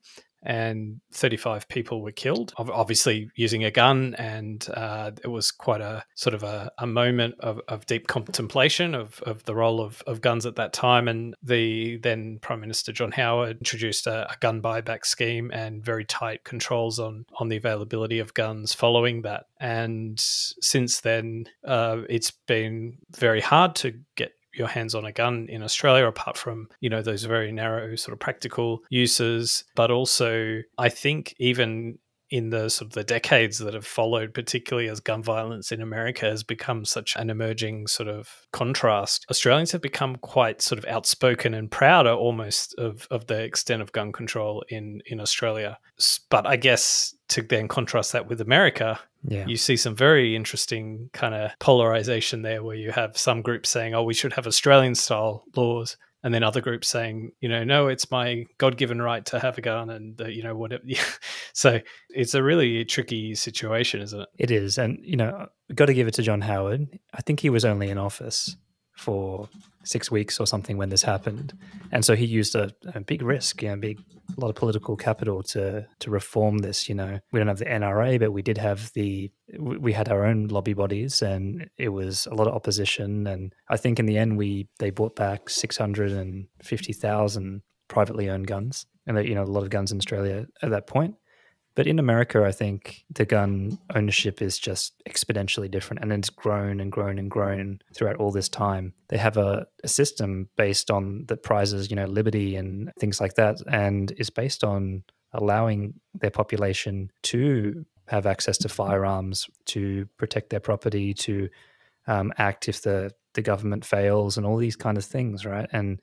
and 35 people were killed, obviously using a gun. And uh, it was quite a sort of a, a moment of, of deep contemplation of, of the role of, of guns at that time. And the then Prime Minister John Howard introduced a, a gun buyback scheme and very tight controls on, on the availability of guns following that. And since then, uh, it's been very hard to get your hands on a gun in Australia, apart from you know those very narrow sort of practical uses. But also, I think even in the sort of the decades that have followed, particularly as gun violence in America has become such an emerging sort of contrast, Australians have become quite sort of outspoken and prouder almost of, of the extent of gun control in, in Australia. But I guess to then contrast that with America, Yeah. you see some very interesting kind of polarization there where you have some groups saying, oh, we should have Australian style laws. And then other groups saying, you know, no, it's my God given right to have a gun and, uh, you know, whatever. so it's a really tricky situation, isn't it? It is, and you know, got to give it to John Howard. I think he was only in office for six weeks or something when this happened, and so he used a, a big risk, you know, big a lot of political capital to to reform this. You know, we don't have the NRA, but we did have the we had our own lobby bodies, and it was a lot of opposition. And I think in the end, we they bought back six hundred and fifty thousand privately owned guns, and that you know a lot of guns in Australia at that point. But in America, I think the gun ownership is just exponentially different and it's grown and grown and grown throughout all this time. They have a, a system based on that prizes, you know, liberty and things like that, and is based on allowing their population to have access to firearms, to protect their property, to um, act if the, the government fails, and all these kind of things, right? And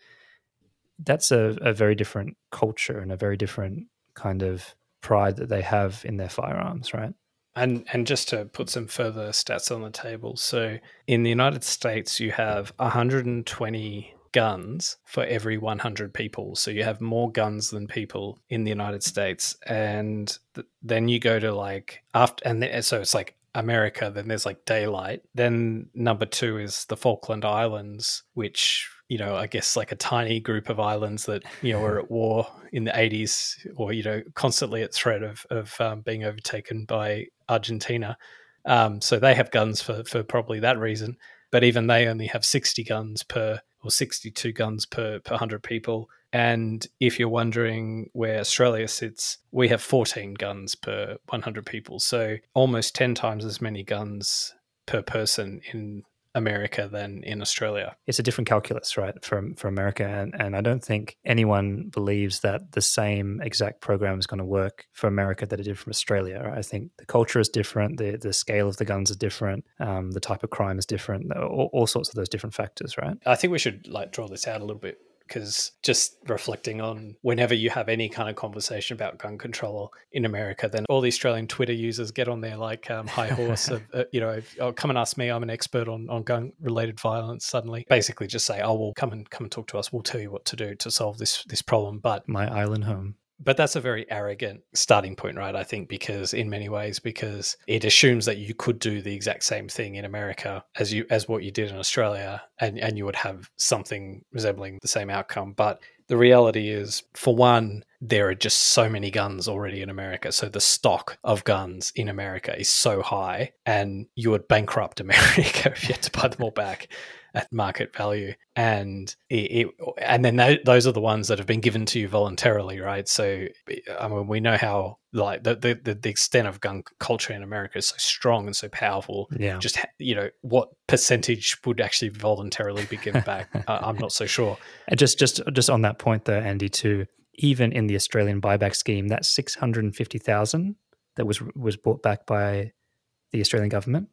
that's a, a very different culture and a very different kind of pride that they have in their firearms, right? And and just to put some further stats on the table, so in the United States, you have 120 guns for every 100 people. So you have more guns than people in the United States, and th- then you go to like after, and th- so it's like America. Then there's like daylight. Then number two is the Falkland Islands, which you know, I guess like a tiny group of islands that you know were at war in the 80s, or you know, constantly at threat of of um, being overtaken by Argentina. Um, so they have guns for for probably that reason. But even they only have 60 guns per or 62 guns per per 100 people. And if you're wondering where Australia sits, we have 14 guns per 100 people. So almost 10 times as many guns per person in America than in Australia. It's a different calculus, right, for for America, and and I don't think anyone believes that the same exact program is going to work for America that it did from Australia. Right? I think the culture is different, the the scale of the guns is different, um, the type of crime is different, all, all sorts of those different factors, right? I think we should like draw this out a little bit because just reflecting on whenever you have any kind of conversation about gun control in America, then all the Australian Twitter users get on their like um, high horse of, uh, you know, oh, come and ask me, I'm an expert on, on gun related violence. Suddenly, basically, just say, oh, well, come and come and talk to us. We'll tell you what to do to solve this this problem. But My island home. But that's a very arrogant starting point, right? I think because in many ways, because it assumes that you could do the exact same thing in America as you as what you did in Australia, and and you would have something resembling the same outcome. But the reality is, for one, there are just so many guns already in America. So the stock of guns in America is so high, and you would bankrupt America if you had to buy them all back at market value. And it, it and then tho- those are the ones that have been given to you voluntarily, right? So I mean, we know how like the the, the, extent of gun culture in America is so strong and so powerful. Yeah. Just you know, what percentage would actually voluntarily be given back? uh, I'm not so sure. And just just just on that point though, Andy, too, even in the Australian buyback scheme, that six hundred and fifty thousand that was was bought back by the Australian government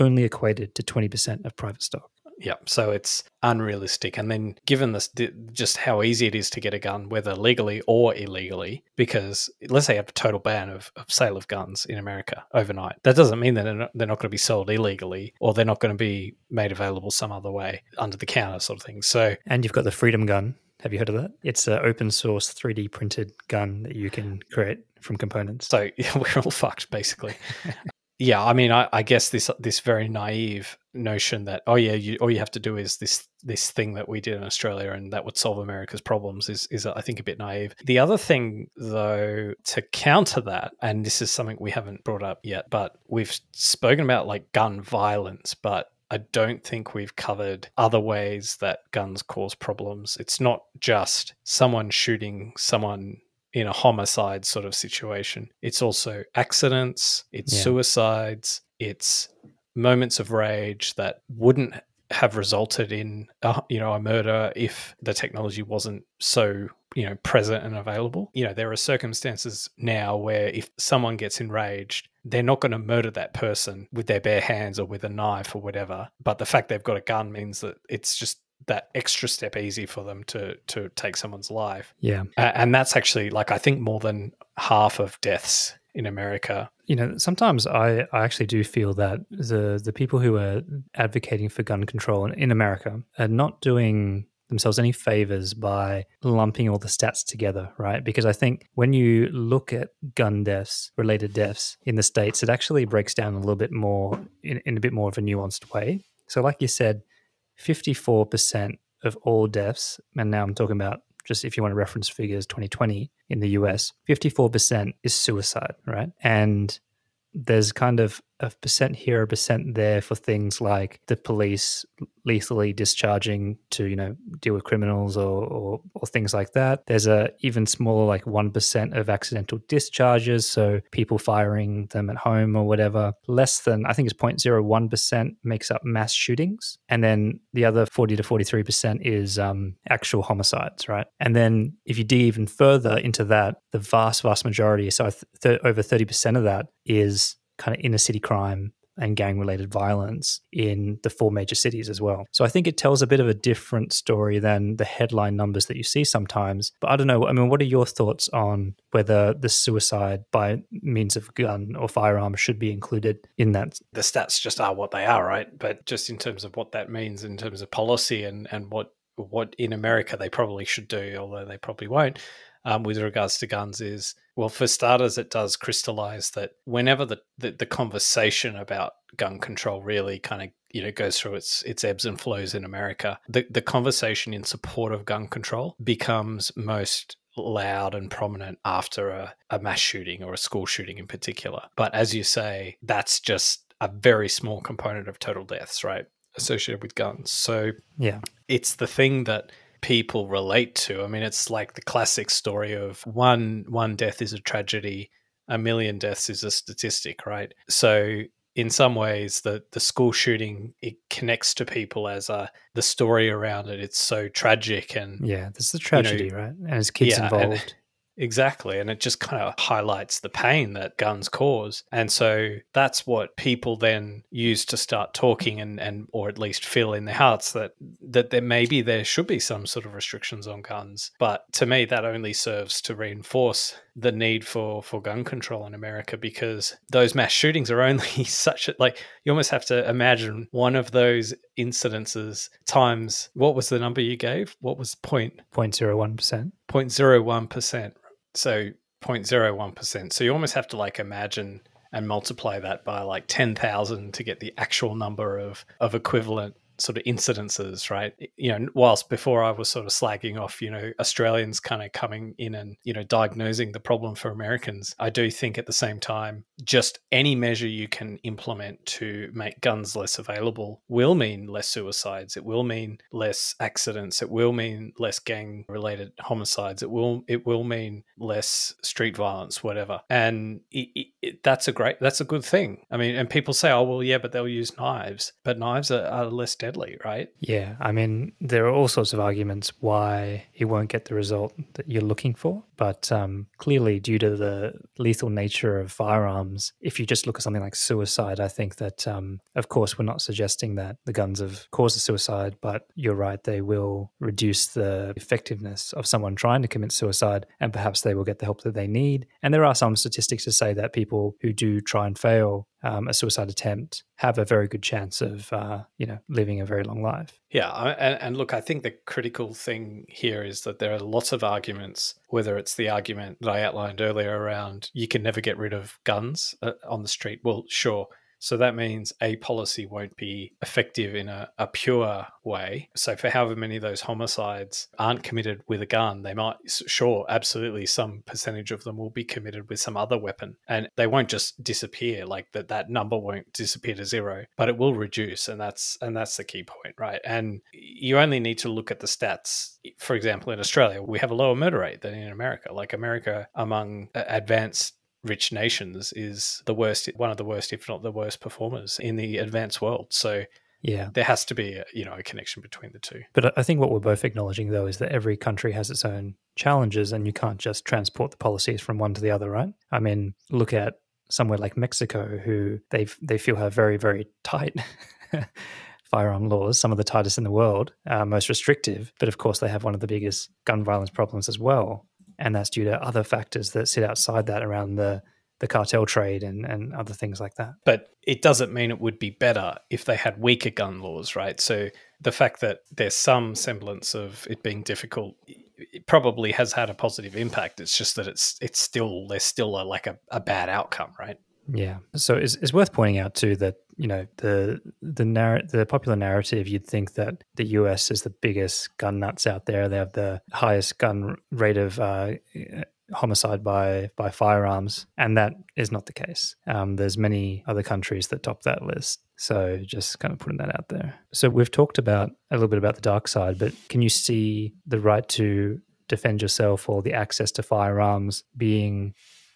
only equated to twenty percent of private stock. Yeah, so it's unrealistic. And then, given this, just how easy it is to get a gun, whether legally or illegally, because let's say you have a total ban of, of sale of guns in America overnight, that doesn't mean that they're not, they're not going to be sold illegally or they're not going to be made available some other way under the counter, sort of thing. So, And you've got the Freedom Gun. Have you heard of that? It's an open source 3D printed gun that you can create from components. so we're all fucked basically. yeah, I mean, I, I guess this this very naive notion that oh yeah, you, all you have to do is this this thing that we did in Australia and that would solve America's problems is is I think a bit naive. The other thing though to counter that, and this is something we haven't brought up yet, but we've spoken about like gun violence, but I don't think we've covered other ways that guns cause problems. It's not just someone shooting someone in a homicide sort of situation. It's also accidents, it's Yeah. suicides, it's moments of rage that wouldn't have resulted in a, you know a murder if the technology wasn't so you know present and available. You know, there are circumstances now where if someone gets enraged, they're not going to murder that person with their bare hands or with a knife or whatever. But the fact they've got a gun means that it's just that extra step easy for them to to take someone's life. Yeah. And that's actually like I think more than half of deaths in America. You know, sometimes I, I actually do feel that the the people who are advocating for gun control in, in America are not doing themselves any favors by lumping all the stats together, right? Because I think when you look at gun deaths, related deaths in the states, it actually breaks down a little bit more in, in a bit more of a nuanced way. So, like you said, 54% of all deaths, and now I'm talking about just if you want to reference figures 2020 in the US, 54% is suicide, right? And there's kind of a percent here, a percent there for things like the police lethally discharging to, you know, deal with criminals or, or, or things like that. There's a even smaller, like 1% of accidental discharges. So people firing them at home or whatever. Less than, I think it's 0.01% makes up mass shootings. And then the other 40 to 43% is um, actual homicides, right? And then if you dig even further into that, the vast, vast majority, so th- over 30% of that is kind of inner city crime and gang related violence in the four major cities as well. So I think it tells a bit of a different story than the headline numbers that you see sometimes. But I don't know. I mean, what are your thoughts on whether the suicide by means of gun or firearm should be included in that? The stats just are what they are, right? But just in terms of what that means in terms of policy and, and what what in America they probably should do, although they probably won't, um, with regards to guns is well, for starters, it does crystallize that whenever the, the, the conversation about gun control really kind of you know goes through its its ebbs and flows in America, the the conversation in support of gun control becomes most loud and prominent after a, a mass shooting or a school shooting in particular. But as you say, that's just a very small component of total deaths, right? Associated with guns. So Yeah. it's the thing that people relate to. I mean, it's like the classic story of one one death is a tragedy, a million deaths is a statistic, right? So in some ways the the school shooting it connects to people as a the story around it it's so tragic and Yeah. There's the tragedy, right? And there's kids Yeah, involved. Exactly. And it just kind of highlights the pain that guns cause. And so that's what people then use to start talking and, and or at least feel in their hearts that that there maybe there should be some sort of restrictions on guns. But to me that only serves to reinforce the need for, for gun control in America because those mass shootings are only such a like you almost have to imagine one of those incidences times what was the number you gave? What was point 0.01%. 0.01%. So 0.01%. So you almost have to like imagine and multiply that by like 10,000 to get the actual number of, of equivalent sort of incidences, right? You know, whilst before I was sort of slagging off, you know, Australians kind of coming in and, you know, diagnosing the problem for Americans, I do think at the same time, just any measure you can implement to make guns less available will mean less suicides. It will mean less accidents. It will mean less gang related homicides. It will, it will mean less street violence, whatever. And it, it, that's a great, that's a good thing. I mean, and people say, oh, well, yeah, but they'll use knives, but knives are, are less deadly, right? Yeah, I mean, there are all sorts of arguments why it won't get the result that you're looking for. But um, clearly, due to the lethal nature of firearms, if you just look at something like suicide, I think that, um, of course, we're not suggesting that the guns have caused a suicide, but you're right, they will reduce the effectiveness of someone trying to commit suicide, and perhaps they will get the help that they need. And there are some statistics to say that people who do try and fail um, a suicide attempt have a very good chance of, uh, you know, living a very long life. Yeah, and, and look, I think the critical thing here is that there are lots of arguments. Whether it's the argument that I outlined earlier around you can never get rid of guns uh, on the street, well, sure. So that means a policy won't be effective in a, a pure way. So for however many of those homicides aren't committed with a gun, they might, sure, absolutely, some percentage of them will be committed with some other weapon, and they won't just disappear. Like that, that number won't disappear to zero, but it will reduce, and that's and that's the key point, right? And you only need to look at the stats. For example, in Australia, we have a lower murder rate than in America. Like America, among advanced rich nations is the worst one of the worst if not the worst performers in the advanced world so Yeah. There has to be, a, you know, a connection between the two. But I- think what we're both acknowledging, though, is that every country has its own challenges and you can't just transport the policies from one to the other, right? I mean, look at somewhere like Mexico, who they they feel have very, very tight firearm laws, some of the tightest in the world, uh, most restrictive. But of course, they have one of the biggest gun violence problems as well. And that's due to other factors that sit outside that around the, the cartel trade and, and other things like that. But it doesn't mean it would be better if they had weaker gun laws, right? So the fact that there's some semblance of it being difficult it probably has had a positive impact. It's just that it's it's still there's still a, like a, a bad outcome, right? Yeah. So it's, it's worth pointing out too that you know the the narr- the popular narrative you'd think that the US is the biggest gun nuts out there. They have the highest gun rate of uh, homicide by by firearms, and that is not the case. Um, there's many other countries that top that list. So just kind of putting that out there. So we've talked about a little bit about the dark side, but can you see the right to defend yourself or the access to firearms being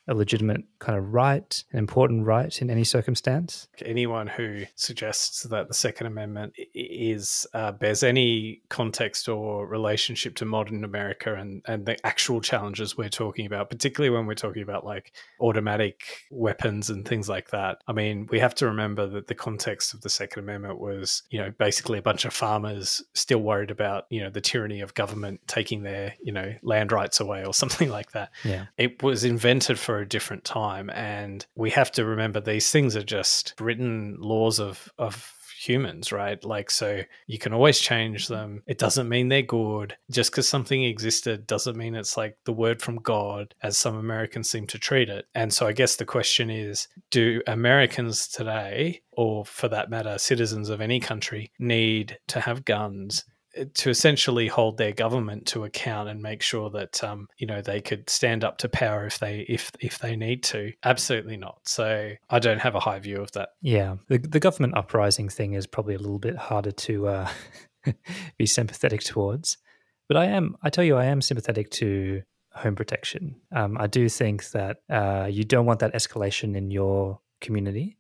a legitimate kind of right, an important right in any circumstance. Anyone who suggests that the Second Amendment is uh, bears any context or relationship to modern America and, and the actual challenges we're talking about, particularly when we're talking about like automatic weapons and things like that. I mean, we have to remember that the context of the Second Amendment was, you know, basically a bunch of farmers still worried about, you know, the tyranny of government taking their, you know, land rights away or something like that. Yeah. It was invented for a different time and we have to remember these things are just written laws of of humans right? Like so you can always change them. It doesn't mean they're good. Just because something existed doesn't mean it's like the word from god as some americans seem to treat it. And so i guess the question is do americans today or for that matter citizens of any country need to have guns to essentially hold their government to account and make sure that um, you know they could stand up to power if they if if they need to. Absolutely not. So I don't have a high view of that. Yeah, the the government uprising thing is probably a little bit harder to uh, be sympathetic towards, but I am. I tell you, I am sympathetic to home protection. Um, I do think that uh, you don't want that escalation in your community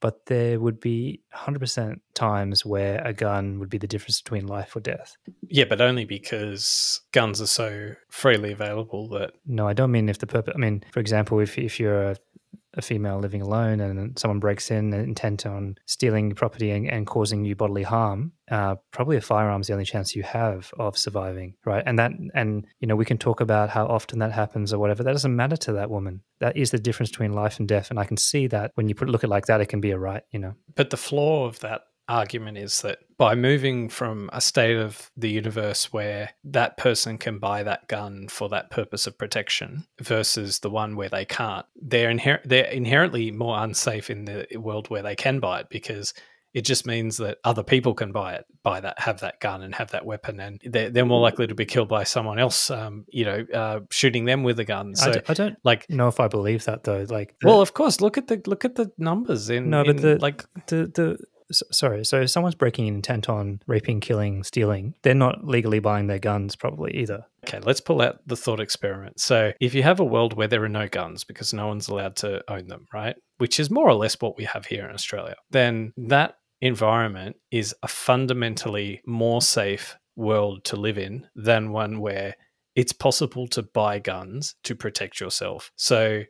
but there would be 100% times where a gun would be the difference between life or death. Yeah, but only because guns are so freely available that. No, I don't mean if the purpose. I mean, for example, if if you're a, a female living alone and someone breaks in intent on stealing property and, and causing you bodily harm, uh, probably a firearm is the only chance you have of surviving, right? And that, and you know, we can talk about how often that happens or whatever. That doesn't matter to that woman. That is the difference between life and death. And I can see that when you put look at it like that, it can be a right, you know. But the flaw of that argument is that by moving from a state of the universe where that person can buy that gun for that purpose of protection versus the one where they can't, they're inher- they're inherently more unsafe in the world where they can buy it because it just means that other people can buy it, buy that, have that gun, and have that weapon, and they're, they're more likely to be killed by someone else, um, you know, uh, shooting them with a gun. So, I, d- I don't like know if I believe that though. Like, the, well, of course, look at the look at the numbers in no, but in, the like the the sorry. So if someone's breaking in intent on raping, killing, stealing, they're not legally buying their guns probably either. Okay, let's pull out the thought experiment. So, if you have a world where there are no guns because no one's allowed to own them, right? Which is more or less what we have here in Australia, then that environment is a fundamentally more safe world to live in than one where it's possible to buy guns to protect yourself. So,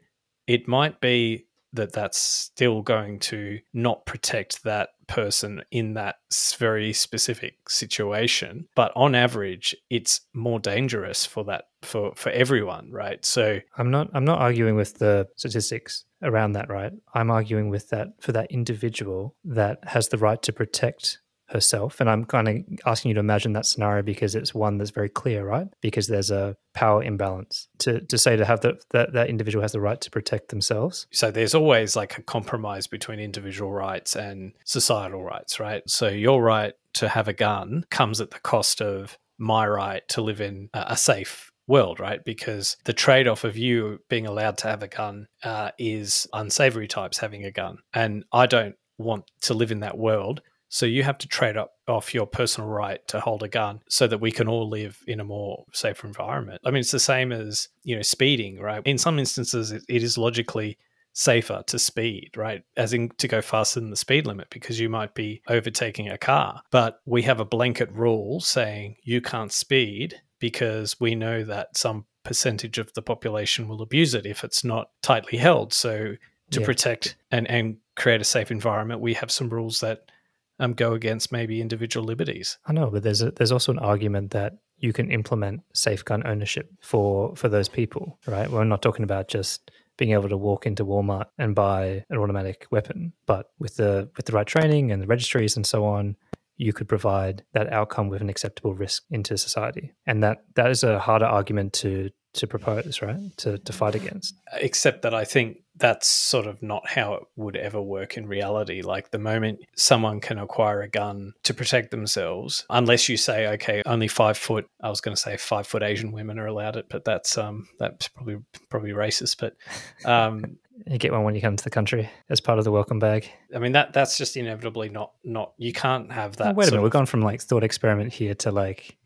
it might be that that's still going to not protect that person in that very specific situation but on average it's more dangerous for that for for everyone right so I'm not I'm not arguing with the statistics around that, right? I'm arguing with that for that individual that has the right to protect herself. And I'm kind of asking you to imagine that scenario because it's one that's very clear, right? Because there's a power imbalance. To to say to have that that, that individual has the right to protect themselves. so there's always like a compromise between individual rights and societal rights right so your right to have a gun comes at the cost of my right to live in a a safe world, right? Because the trade off of you being allowed to have a gun uh, is unsavory types having a gun. And I don't want to live in that world. So you have to trade up off your personal right to hold a gun so that we can all live in a more safer environment. I mean, it's the same as, you know, speeding, right? In some instances, it, it is logically safer to speed, right? As in to go faster than the speed limit because you might be overtaking a car. But we have a blanket rule saying you can't speed because we know that some percentage of the population will abuse it if it's not tightly held. So to Yeah. protect and, and create a safe environment, we have some rules that um, go against maybe individual liberties. I know, but there's a, there's also an argument that you can implement safe gun ownership for for those people, right? We're not talking about just being able to walk into Walmart and buy an automatic weapon, but with the with the right training and the registries and so on, you could provide that outcome with an acceptable risk into society, and that that is a harder argument to to propose, right? To to fight against. except that I think that's sort of not how it would ever work in reality. Like the moment someone can acquire a gun to protect themselves, unless you say, okay, only five foot, I was going to say five foot Asian women are allowed it, but that's um that's probably probably racist. But um, You get one when you come to the country as part of the welcome bag. I mean that that's just inevitably not not you can't have that. Oh, wait a minute, of- we've gone from like thought experiment here to like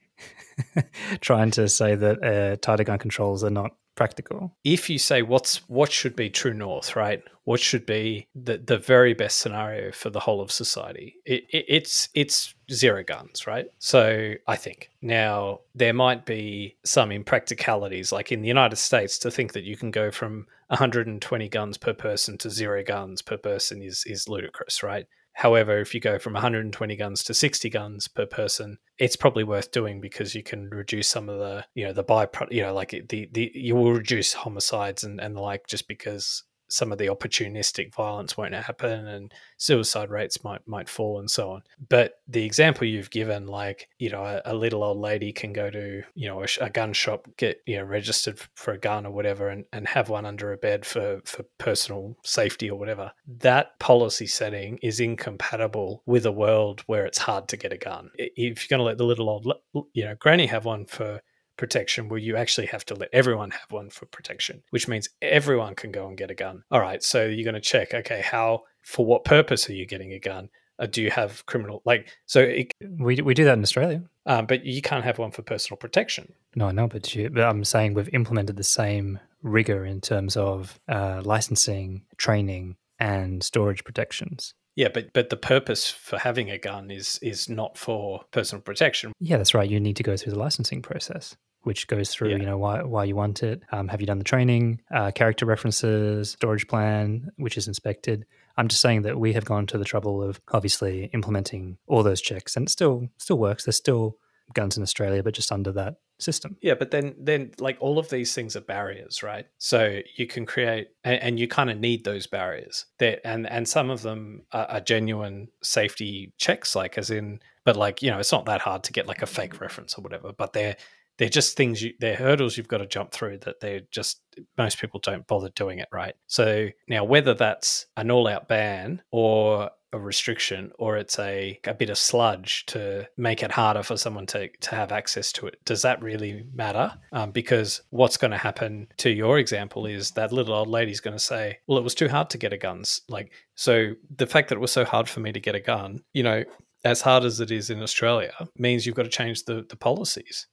trying to say that uh, tighter gun controls are not practical. if you say what's what should be true north right? What should be the, the very best scenario for the whole of society? It, it, it's it's zero guns right? So i think now there might be some impracticalities like in the united states to think that you can go from 120 guns per person to zero guns per person is is ludicrous right However, if you go from 120 guns to 60 guns per person, it's probably worth doing because you can reduce some of the, you know, the byproduct, you know, like the, the, you will reduce homicides and, and the like just because some of the opportunistic violence won't happen and suicide rates might, might fall and so on. But the example you've given, like, you know, a, a little old lady can go to, you know, a, a gun shop, get, you know, registered for a gun or whatever and, and have one under a bed for, for personal safety or whatever. That policy setting is incompatible with a world where it's hard to get a gun. If you're going to let the little old, you know, granny have one for protection where you actually have to let everyone have one for protection, which means everyone can go and get a gun. All right, so you're going to check, okay, how, for what purpose are you getting a gun? Uh, do you have criminal, like, so, it, We, we do that in Australia. um, but you can't have one for personal protection. No, no, but, you, but I'm saying we've implemented the same rigor in terms of uh, licensing, training, and storage protections. Yeah, but but the purpose for having a gun is is not for personal protection. Yeah, that's right. You need to go through the licensing process, which goes through, Yeah. you know, why why you want it. Um, have you done the training? Uh, character references, storage plan, which is inspected. I'm just saying that we have gone to the trouble of obviously implementing all those checks, and it still still works. There's still guns in Australia, but just under that system. Yeah, but then then like all of these things are barriers, right? So you can create and, and you kind of need those barriers. That and and some of them are, are genuine safety checks, like as in, but like you know, it's not that hard to get like a fake reference or whatever. But they're they're just things you they're hurdles you've got to jump through that they're just most people don't bother doing it right. So now whether that's an all out ban or a restriction or it's a, a bit of sludge to make it harder for someone to, to have access to it. Does that really matter? Um, because what's going to happen to your example is that little old lady's going to say, well, it was too hard to get a gun. Like, so the fact that it was so hard for me to get a gun, you know, as hard as it is in Australia, means you've got to change the, the policies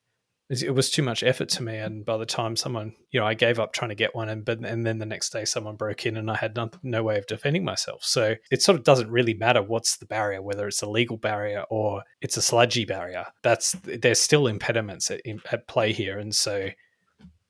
it was too much effort to me and by the time someone you know i gave up trying to get one and but and then the next day someone broke in and i had no, no way of defending myself. So it sort of doesn't really matter what's the barrier whether it's a legal barrier or it's a sludgy barrier. That's there's still impediments at, at play here and so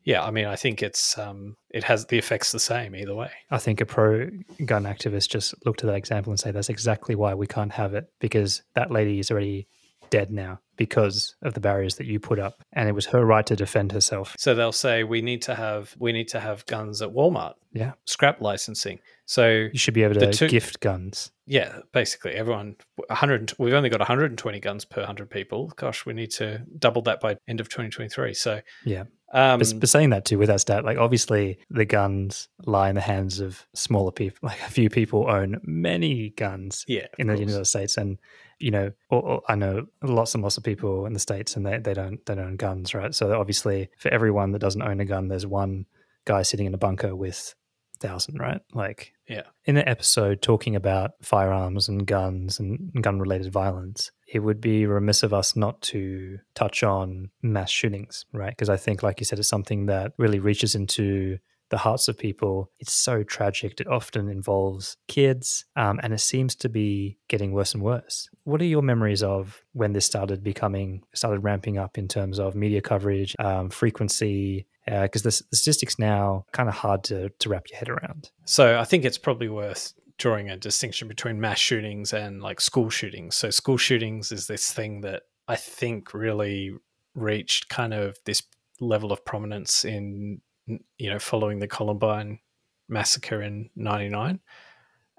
yeah i mean i think it's um it has the effects the same either way. I think a pro gun activist just look to that example and say that's exactly why we can't have it because that lady is already dead now because of the barriers that you put up and it was her right to defend herself so they'll say we need to have we need to have guns at walmart yeah scrap licensing so you should be able to two- gift guns yeah, basically everyone 100 we've only got 120 guns per 100 people. Gosh, we need to double that by end of 2023. So, yeah um but, but saying that too with that stat like obviously the guns lie in the hands of smaller people like a few people own many guns yeah, in the. United States, and you know, or, or I know lots and lots of people in the states, and they, they don't they don't own guns, right? So obviously, for everyone that doesn't own a gun, there's one guy sitting in a bunker with a thousand, right? Like, Yeah. In an episode talking about firearms and guns and gun related violence, it would be remiss of us not to touch on mass shootings, right? Because I think, like you said, it's something that really reaches into the hearts of people. It's so tragic. It often involves kids, um, and it seems to be getting worse and worse. What are your memories of when this started becoming, started ramping up in terms of media coverage, um, frequency? Because the, the statistics now kind of hard to, to wrap your head around. So I think it's probably worth drawing a distinction between mass shootings and like school shootings. So school shootings is this thing that I think really reached kind of this level of prominence in you know following the Columbine massacre in 99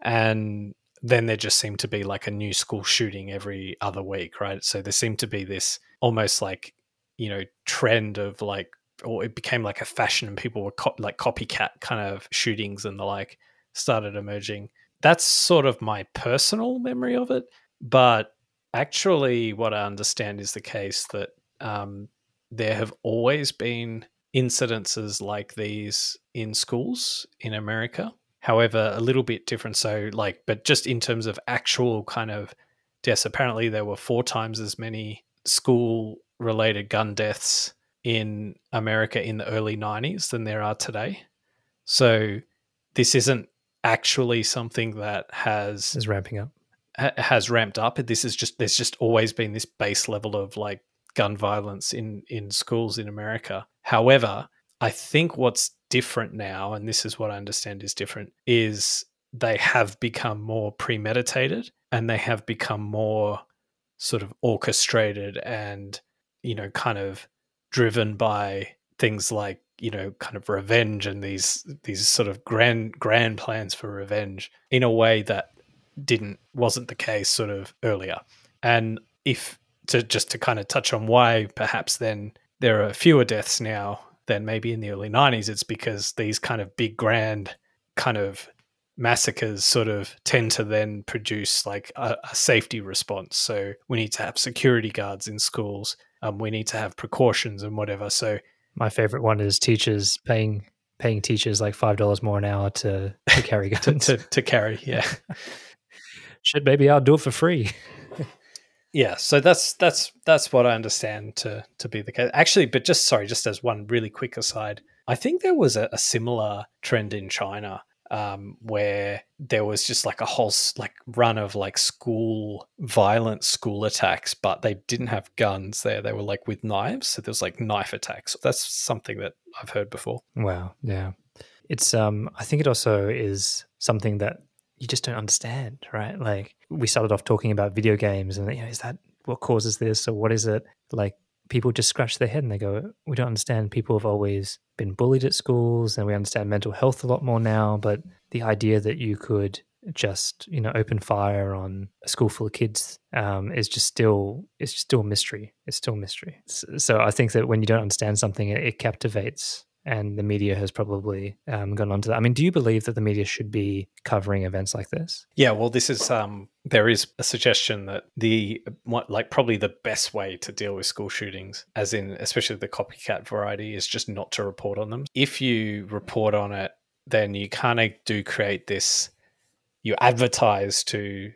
and then there just seemed to be like a new school shooting every other week right? So there seemed to be this almost like you know trend of like or it became like a fashion and people were co- like copycat kind of shootings and the like started emerging. That's sort of my personal memory of it but actually what i understand is the case that um, there have always been incidences like these in schools in America. However, a little bit different. So, like, but just in terms of actual kind of deaths, apparently there were four times as many school related gun deaths in America in the early 90s than there are today. So, this isn't actually something that has is ramping up has ramped up this is just there's just always been this base level of like gun violence in in schools in America. However, I think what's different now, and this is what I understand is different, is they have become more premeditated and they have become more sort of orchestrated and you know kind of driven by things like you know kind of revenge and these these sort of grand grand plans for revenge in a way that didn't wasn't the case sort of earlier and if to just to kind of touch on why perhaps then there are fewer deaths now than maybe in the early 90s it's because these kind of big grand kind of massacres sort of tend to then produce like a, a safety response. So we need to have security guards in schools um, we need to have precautions and whatever. So my favorite one is teachers paying paying teachers like five dollars more an hour to, to carry guns. to, to, to carry yeah. Shit maybe i'll do it for free yeah, so that's that's that's what I understand to to be the case. Actually, but just sorry, just as one really quick aside, I think there was a, a similar trend in China um, where there was just like a whole like run of like school violent school attacks, but they didn't have guns there. They were like with knives, so there was like knife attacks. That's something that I've heard before. Wow, yeah, it's um, I think it also is something that you just don't understand, right? Like we started off talking about video games and you know, is that what causes this or what is it? Like people just scratch their head and they go, We don't understand. People have always been bullied at schools and we understand mental health a lot more now. But the idea that you could just, you know, open fire on a school full of kids um, is just still it's just still a mystery. It's still a mystery. So I think that when you don't understand something, it, it captivates and the media has probably um, gone on to that. I mean, do you believe that the media should be covering events like this? Yeah, well, this is um, there is a suggestion that the what, like probably the best way to deal with school shootings, as in especially the copycat variety, is just not to report on them. If you report on it, then you kind of do create this. You advertise to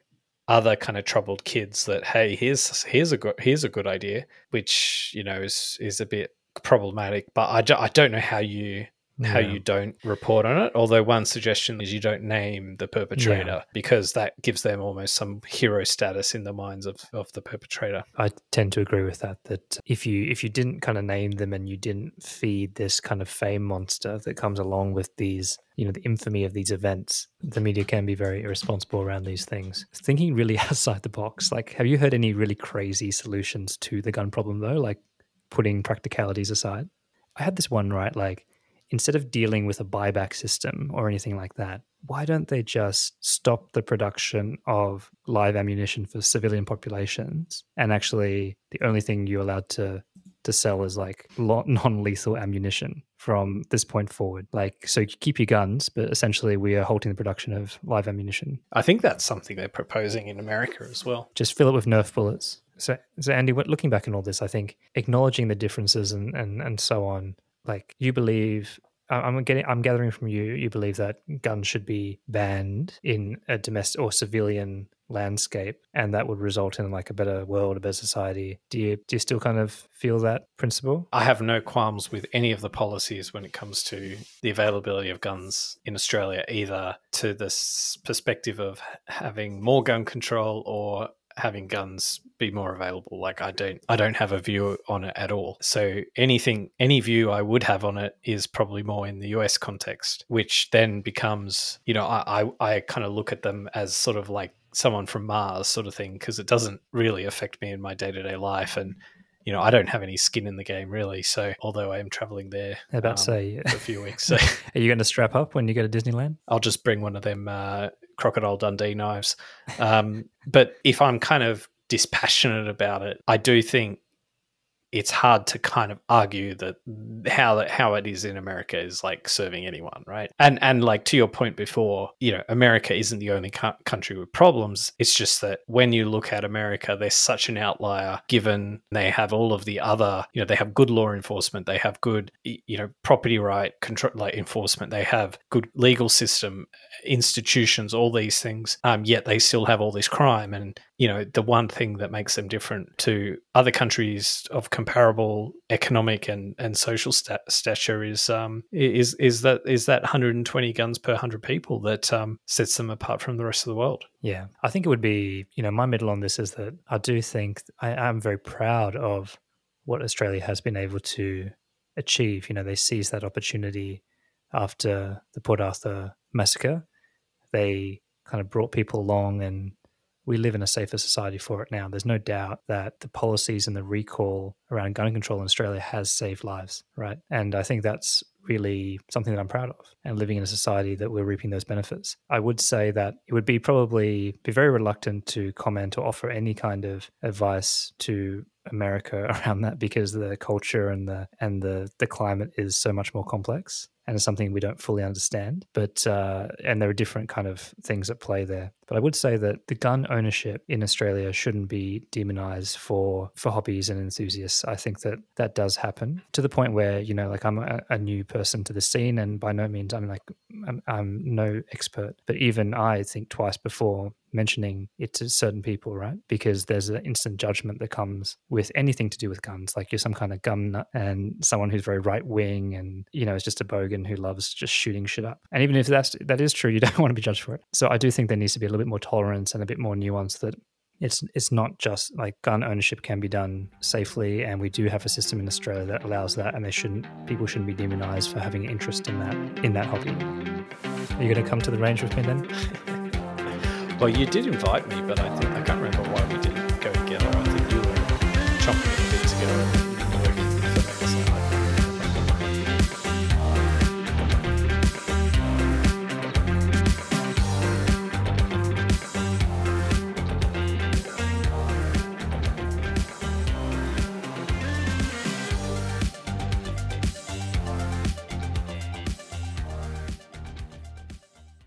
other kind of troubled kids that hey, here's here's a good here's a good idea, which you know is is a bit problematic. But I, do, I don't know how you how yeah. you don't report on it. Although one suggestion is you don't name the perpetrator yeah. because that gives them almost some hero status in the minds of, of the perpetrator. I tend to agree with that. That if you if you didn't kind of name them and you didn't feed this kind of fame monster that comes along with these, you know, the infamy of these events, the media can be very irresponsible around these things. Thinking really outside the box. Like, have you heard any really crazy solutions to the gun problem though? Like putting practicalities aside. I had this one right, like instead of dealing with a buyback system or anything like that, why don't they just stop the production of live ammunition for civilian populations? And actually the only thing you're allowed to to sell is like non-lethal ammunition from this point forward. Like so you keep your guns but essentially we are halting the production of live ammunition. I think that's something they're proposing in america as well. Just fill it with nerf bullets so, so Andy, looking back on all this, I think acknowledging the differences and, and, and so on, like you believe, I'm getting, I'm gathering from you, you believe that guns should be banned in a domestic or civilian landscape and that would result in like a better world, a better society. Do you do you still kind of feel that principle? I have no qualms with any of the policies when it comes to the availability of guns in Australia, either to this perspective of having more gun control or having guns be more available like i don't i don't have a view on it at all so anything any view i would have on it is probably more in the us context which then becomes you know i i, I kind of look at them as sort of like someone from mars sort of thing because it doesn't really affect me in my day-to-day life and you know, I don't have any skin in the game really. So, although I am traveling there about um, say, for a few weeks, so are you going to strap up when you go to Disneyland? I'll just bring one of them uh, crocodile Dundee knives. Um, but if I'm kind of dispassionate about it, I do think it's hard to kind of argue that how how it is in America is like serving anyone, right? And and like to your point before, you know, America isn't the only cu- country with problems. It's just that when you look at America, they're such an outlier given they have all of the other, you know, they have good law enforcement, they have good, you know, property right control like enforcement, they have good legal system, institutions, all these things. Um, yet they still have all this crime and you know the one thing that makes them different to other countries of comparable economic and, and social stat- stature is um is is that is that 120 guns per 100 people that um, sets them apart from the rest of the world Yeah, I think it would be, you know, my middle on this is that I do think I am very proud of what Australia has been able to achieve. You know, they seized that opportunity after the Port Arthur massacre. They kind of brought people along and we live in a safer society for it now. There's no doubt that the policies and the recall around gun control in Australia has saved lives, right? And I think that's really something that I'm proud of and living in a society that we're reaping those benefits. I would say that it would be probably be very reluctant to comment or offer any kind of advice to America around that because the culture and the and the the climate is so much more complex and it's something we don't fully understand. But uh, and there are different kind of things at play there. But I would say that the gun ownership in Australia shouldn't be demonized for for hobbies and enthusiasts. I think that that does happen to the point where you know, like I'm a, a new person to the scene, and by no means I'm like I'm, I'm no expert, but even I think twice before mentioning it to certain people, right? Because there's an instant judgment that comes with anything to do with guns. Like you're some kind of gun nut and someone who's very right wing and, you know, is just a bogan who loves just shooting shit up. And even if that's that is true, you don't want to be judged for it. So I do think there needs to be a little bit more tolerance and a bit more nuance that it's it's not just like gun ownership can be done safely and we do have a system in Australia that allows that and they shouldn't people shouldn't be demonized for having interest in that in that hobby. Are you going to come to the range with me then? well you did invite me but i think i can't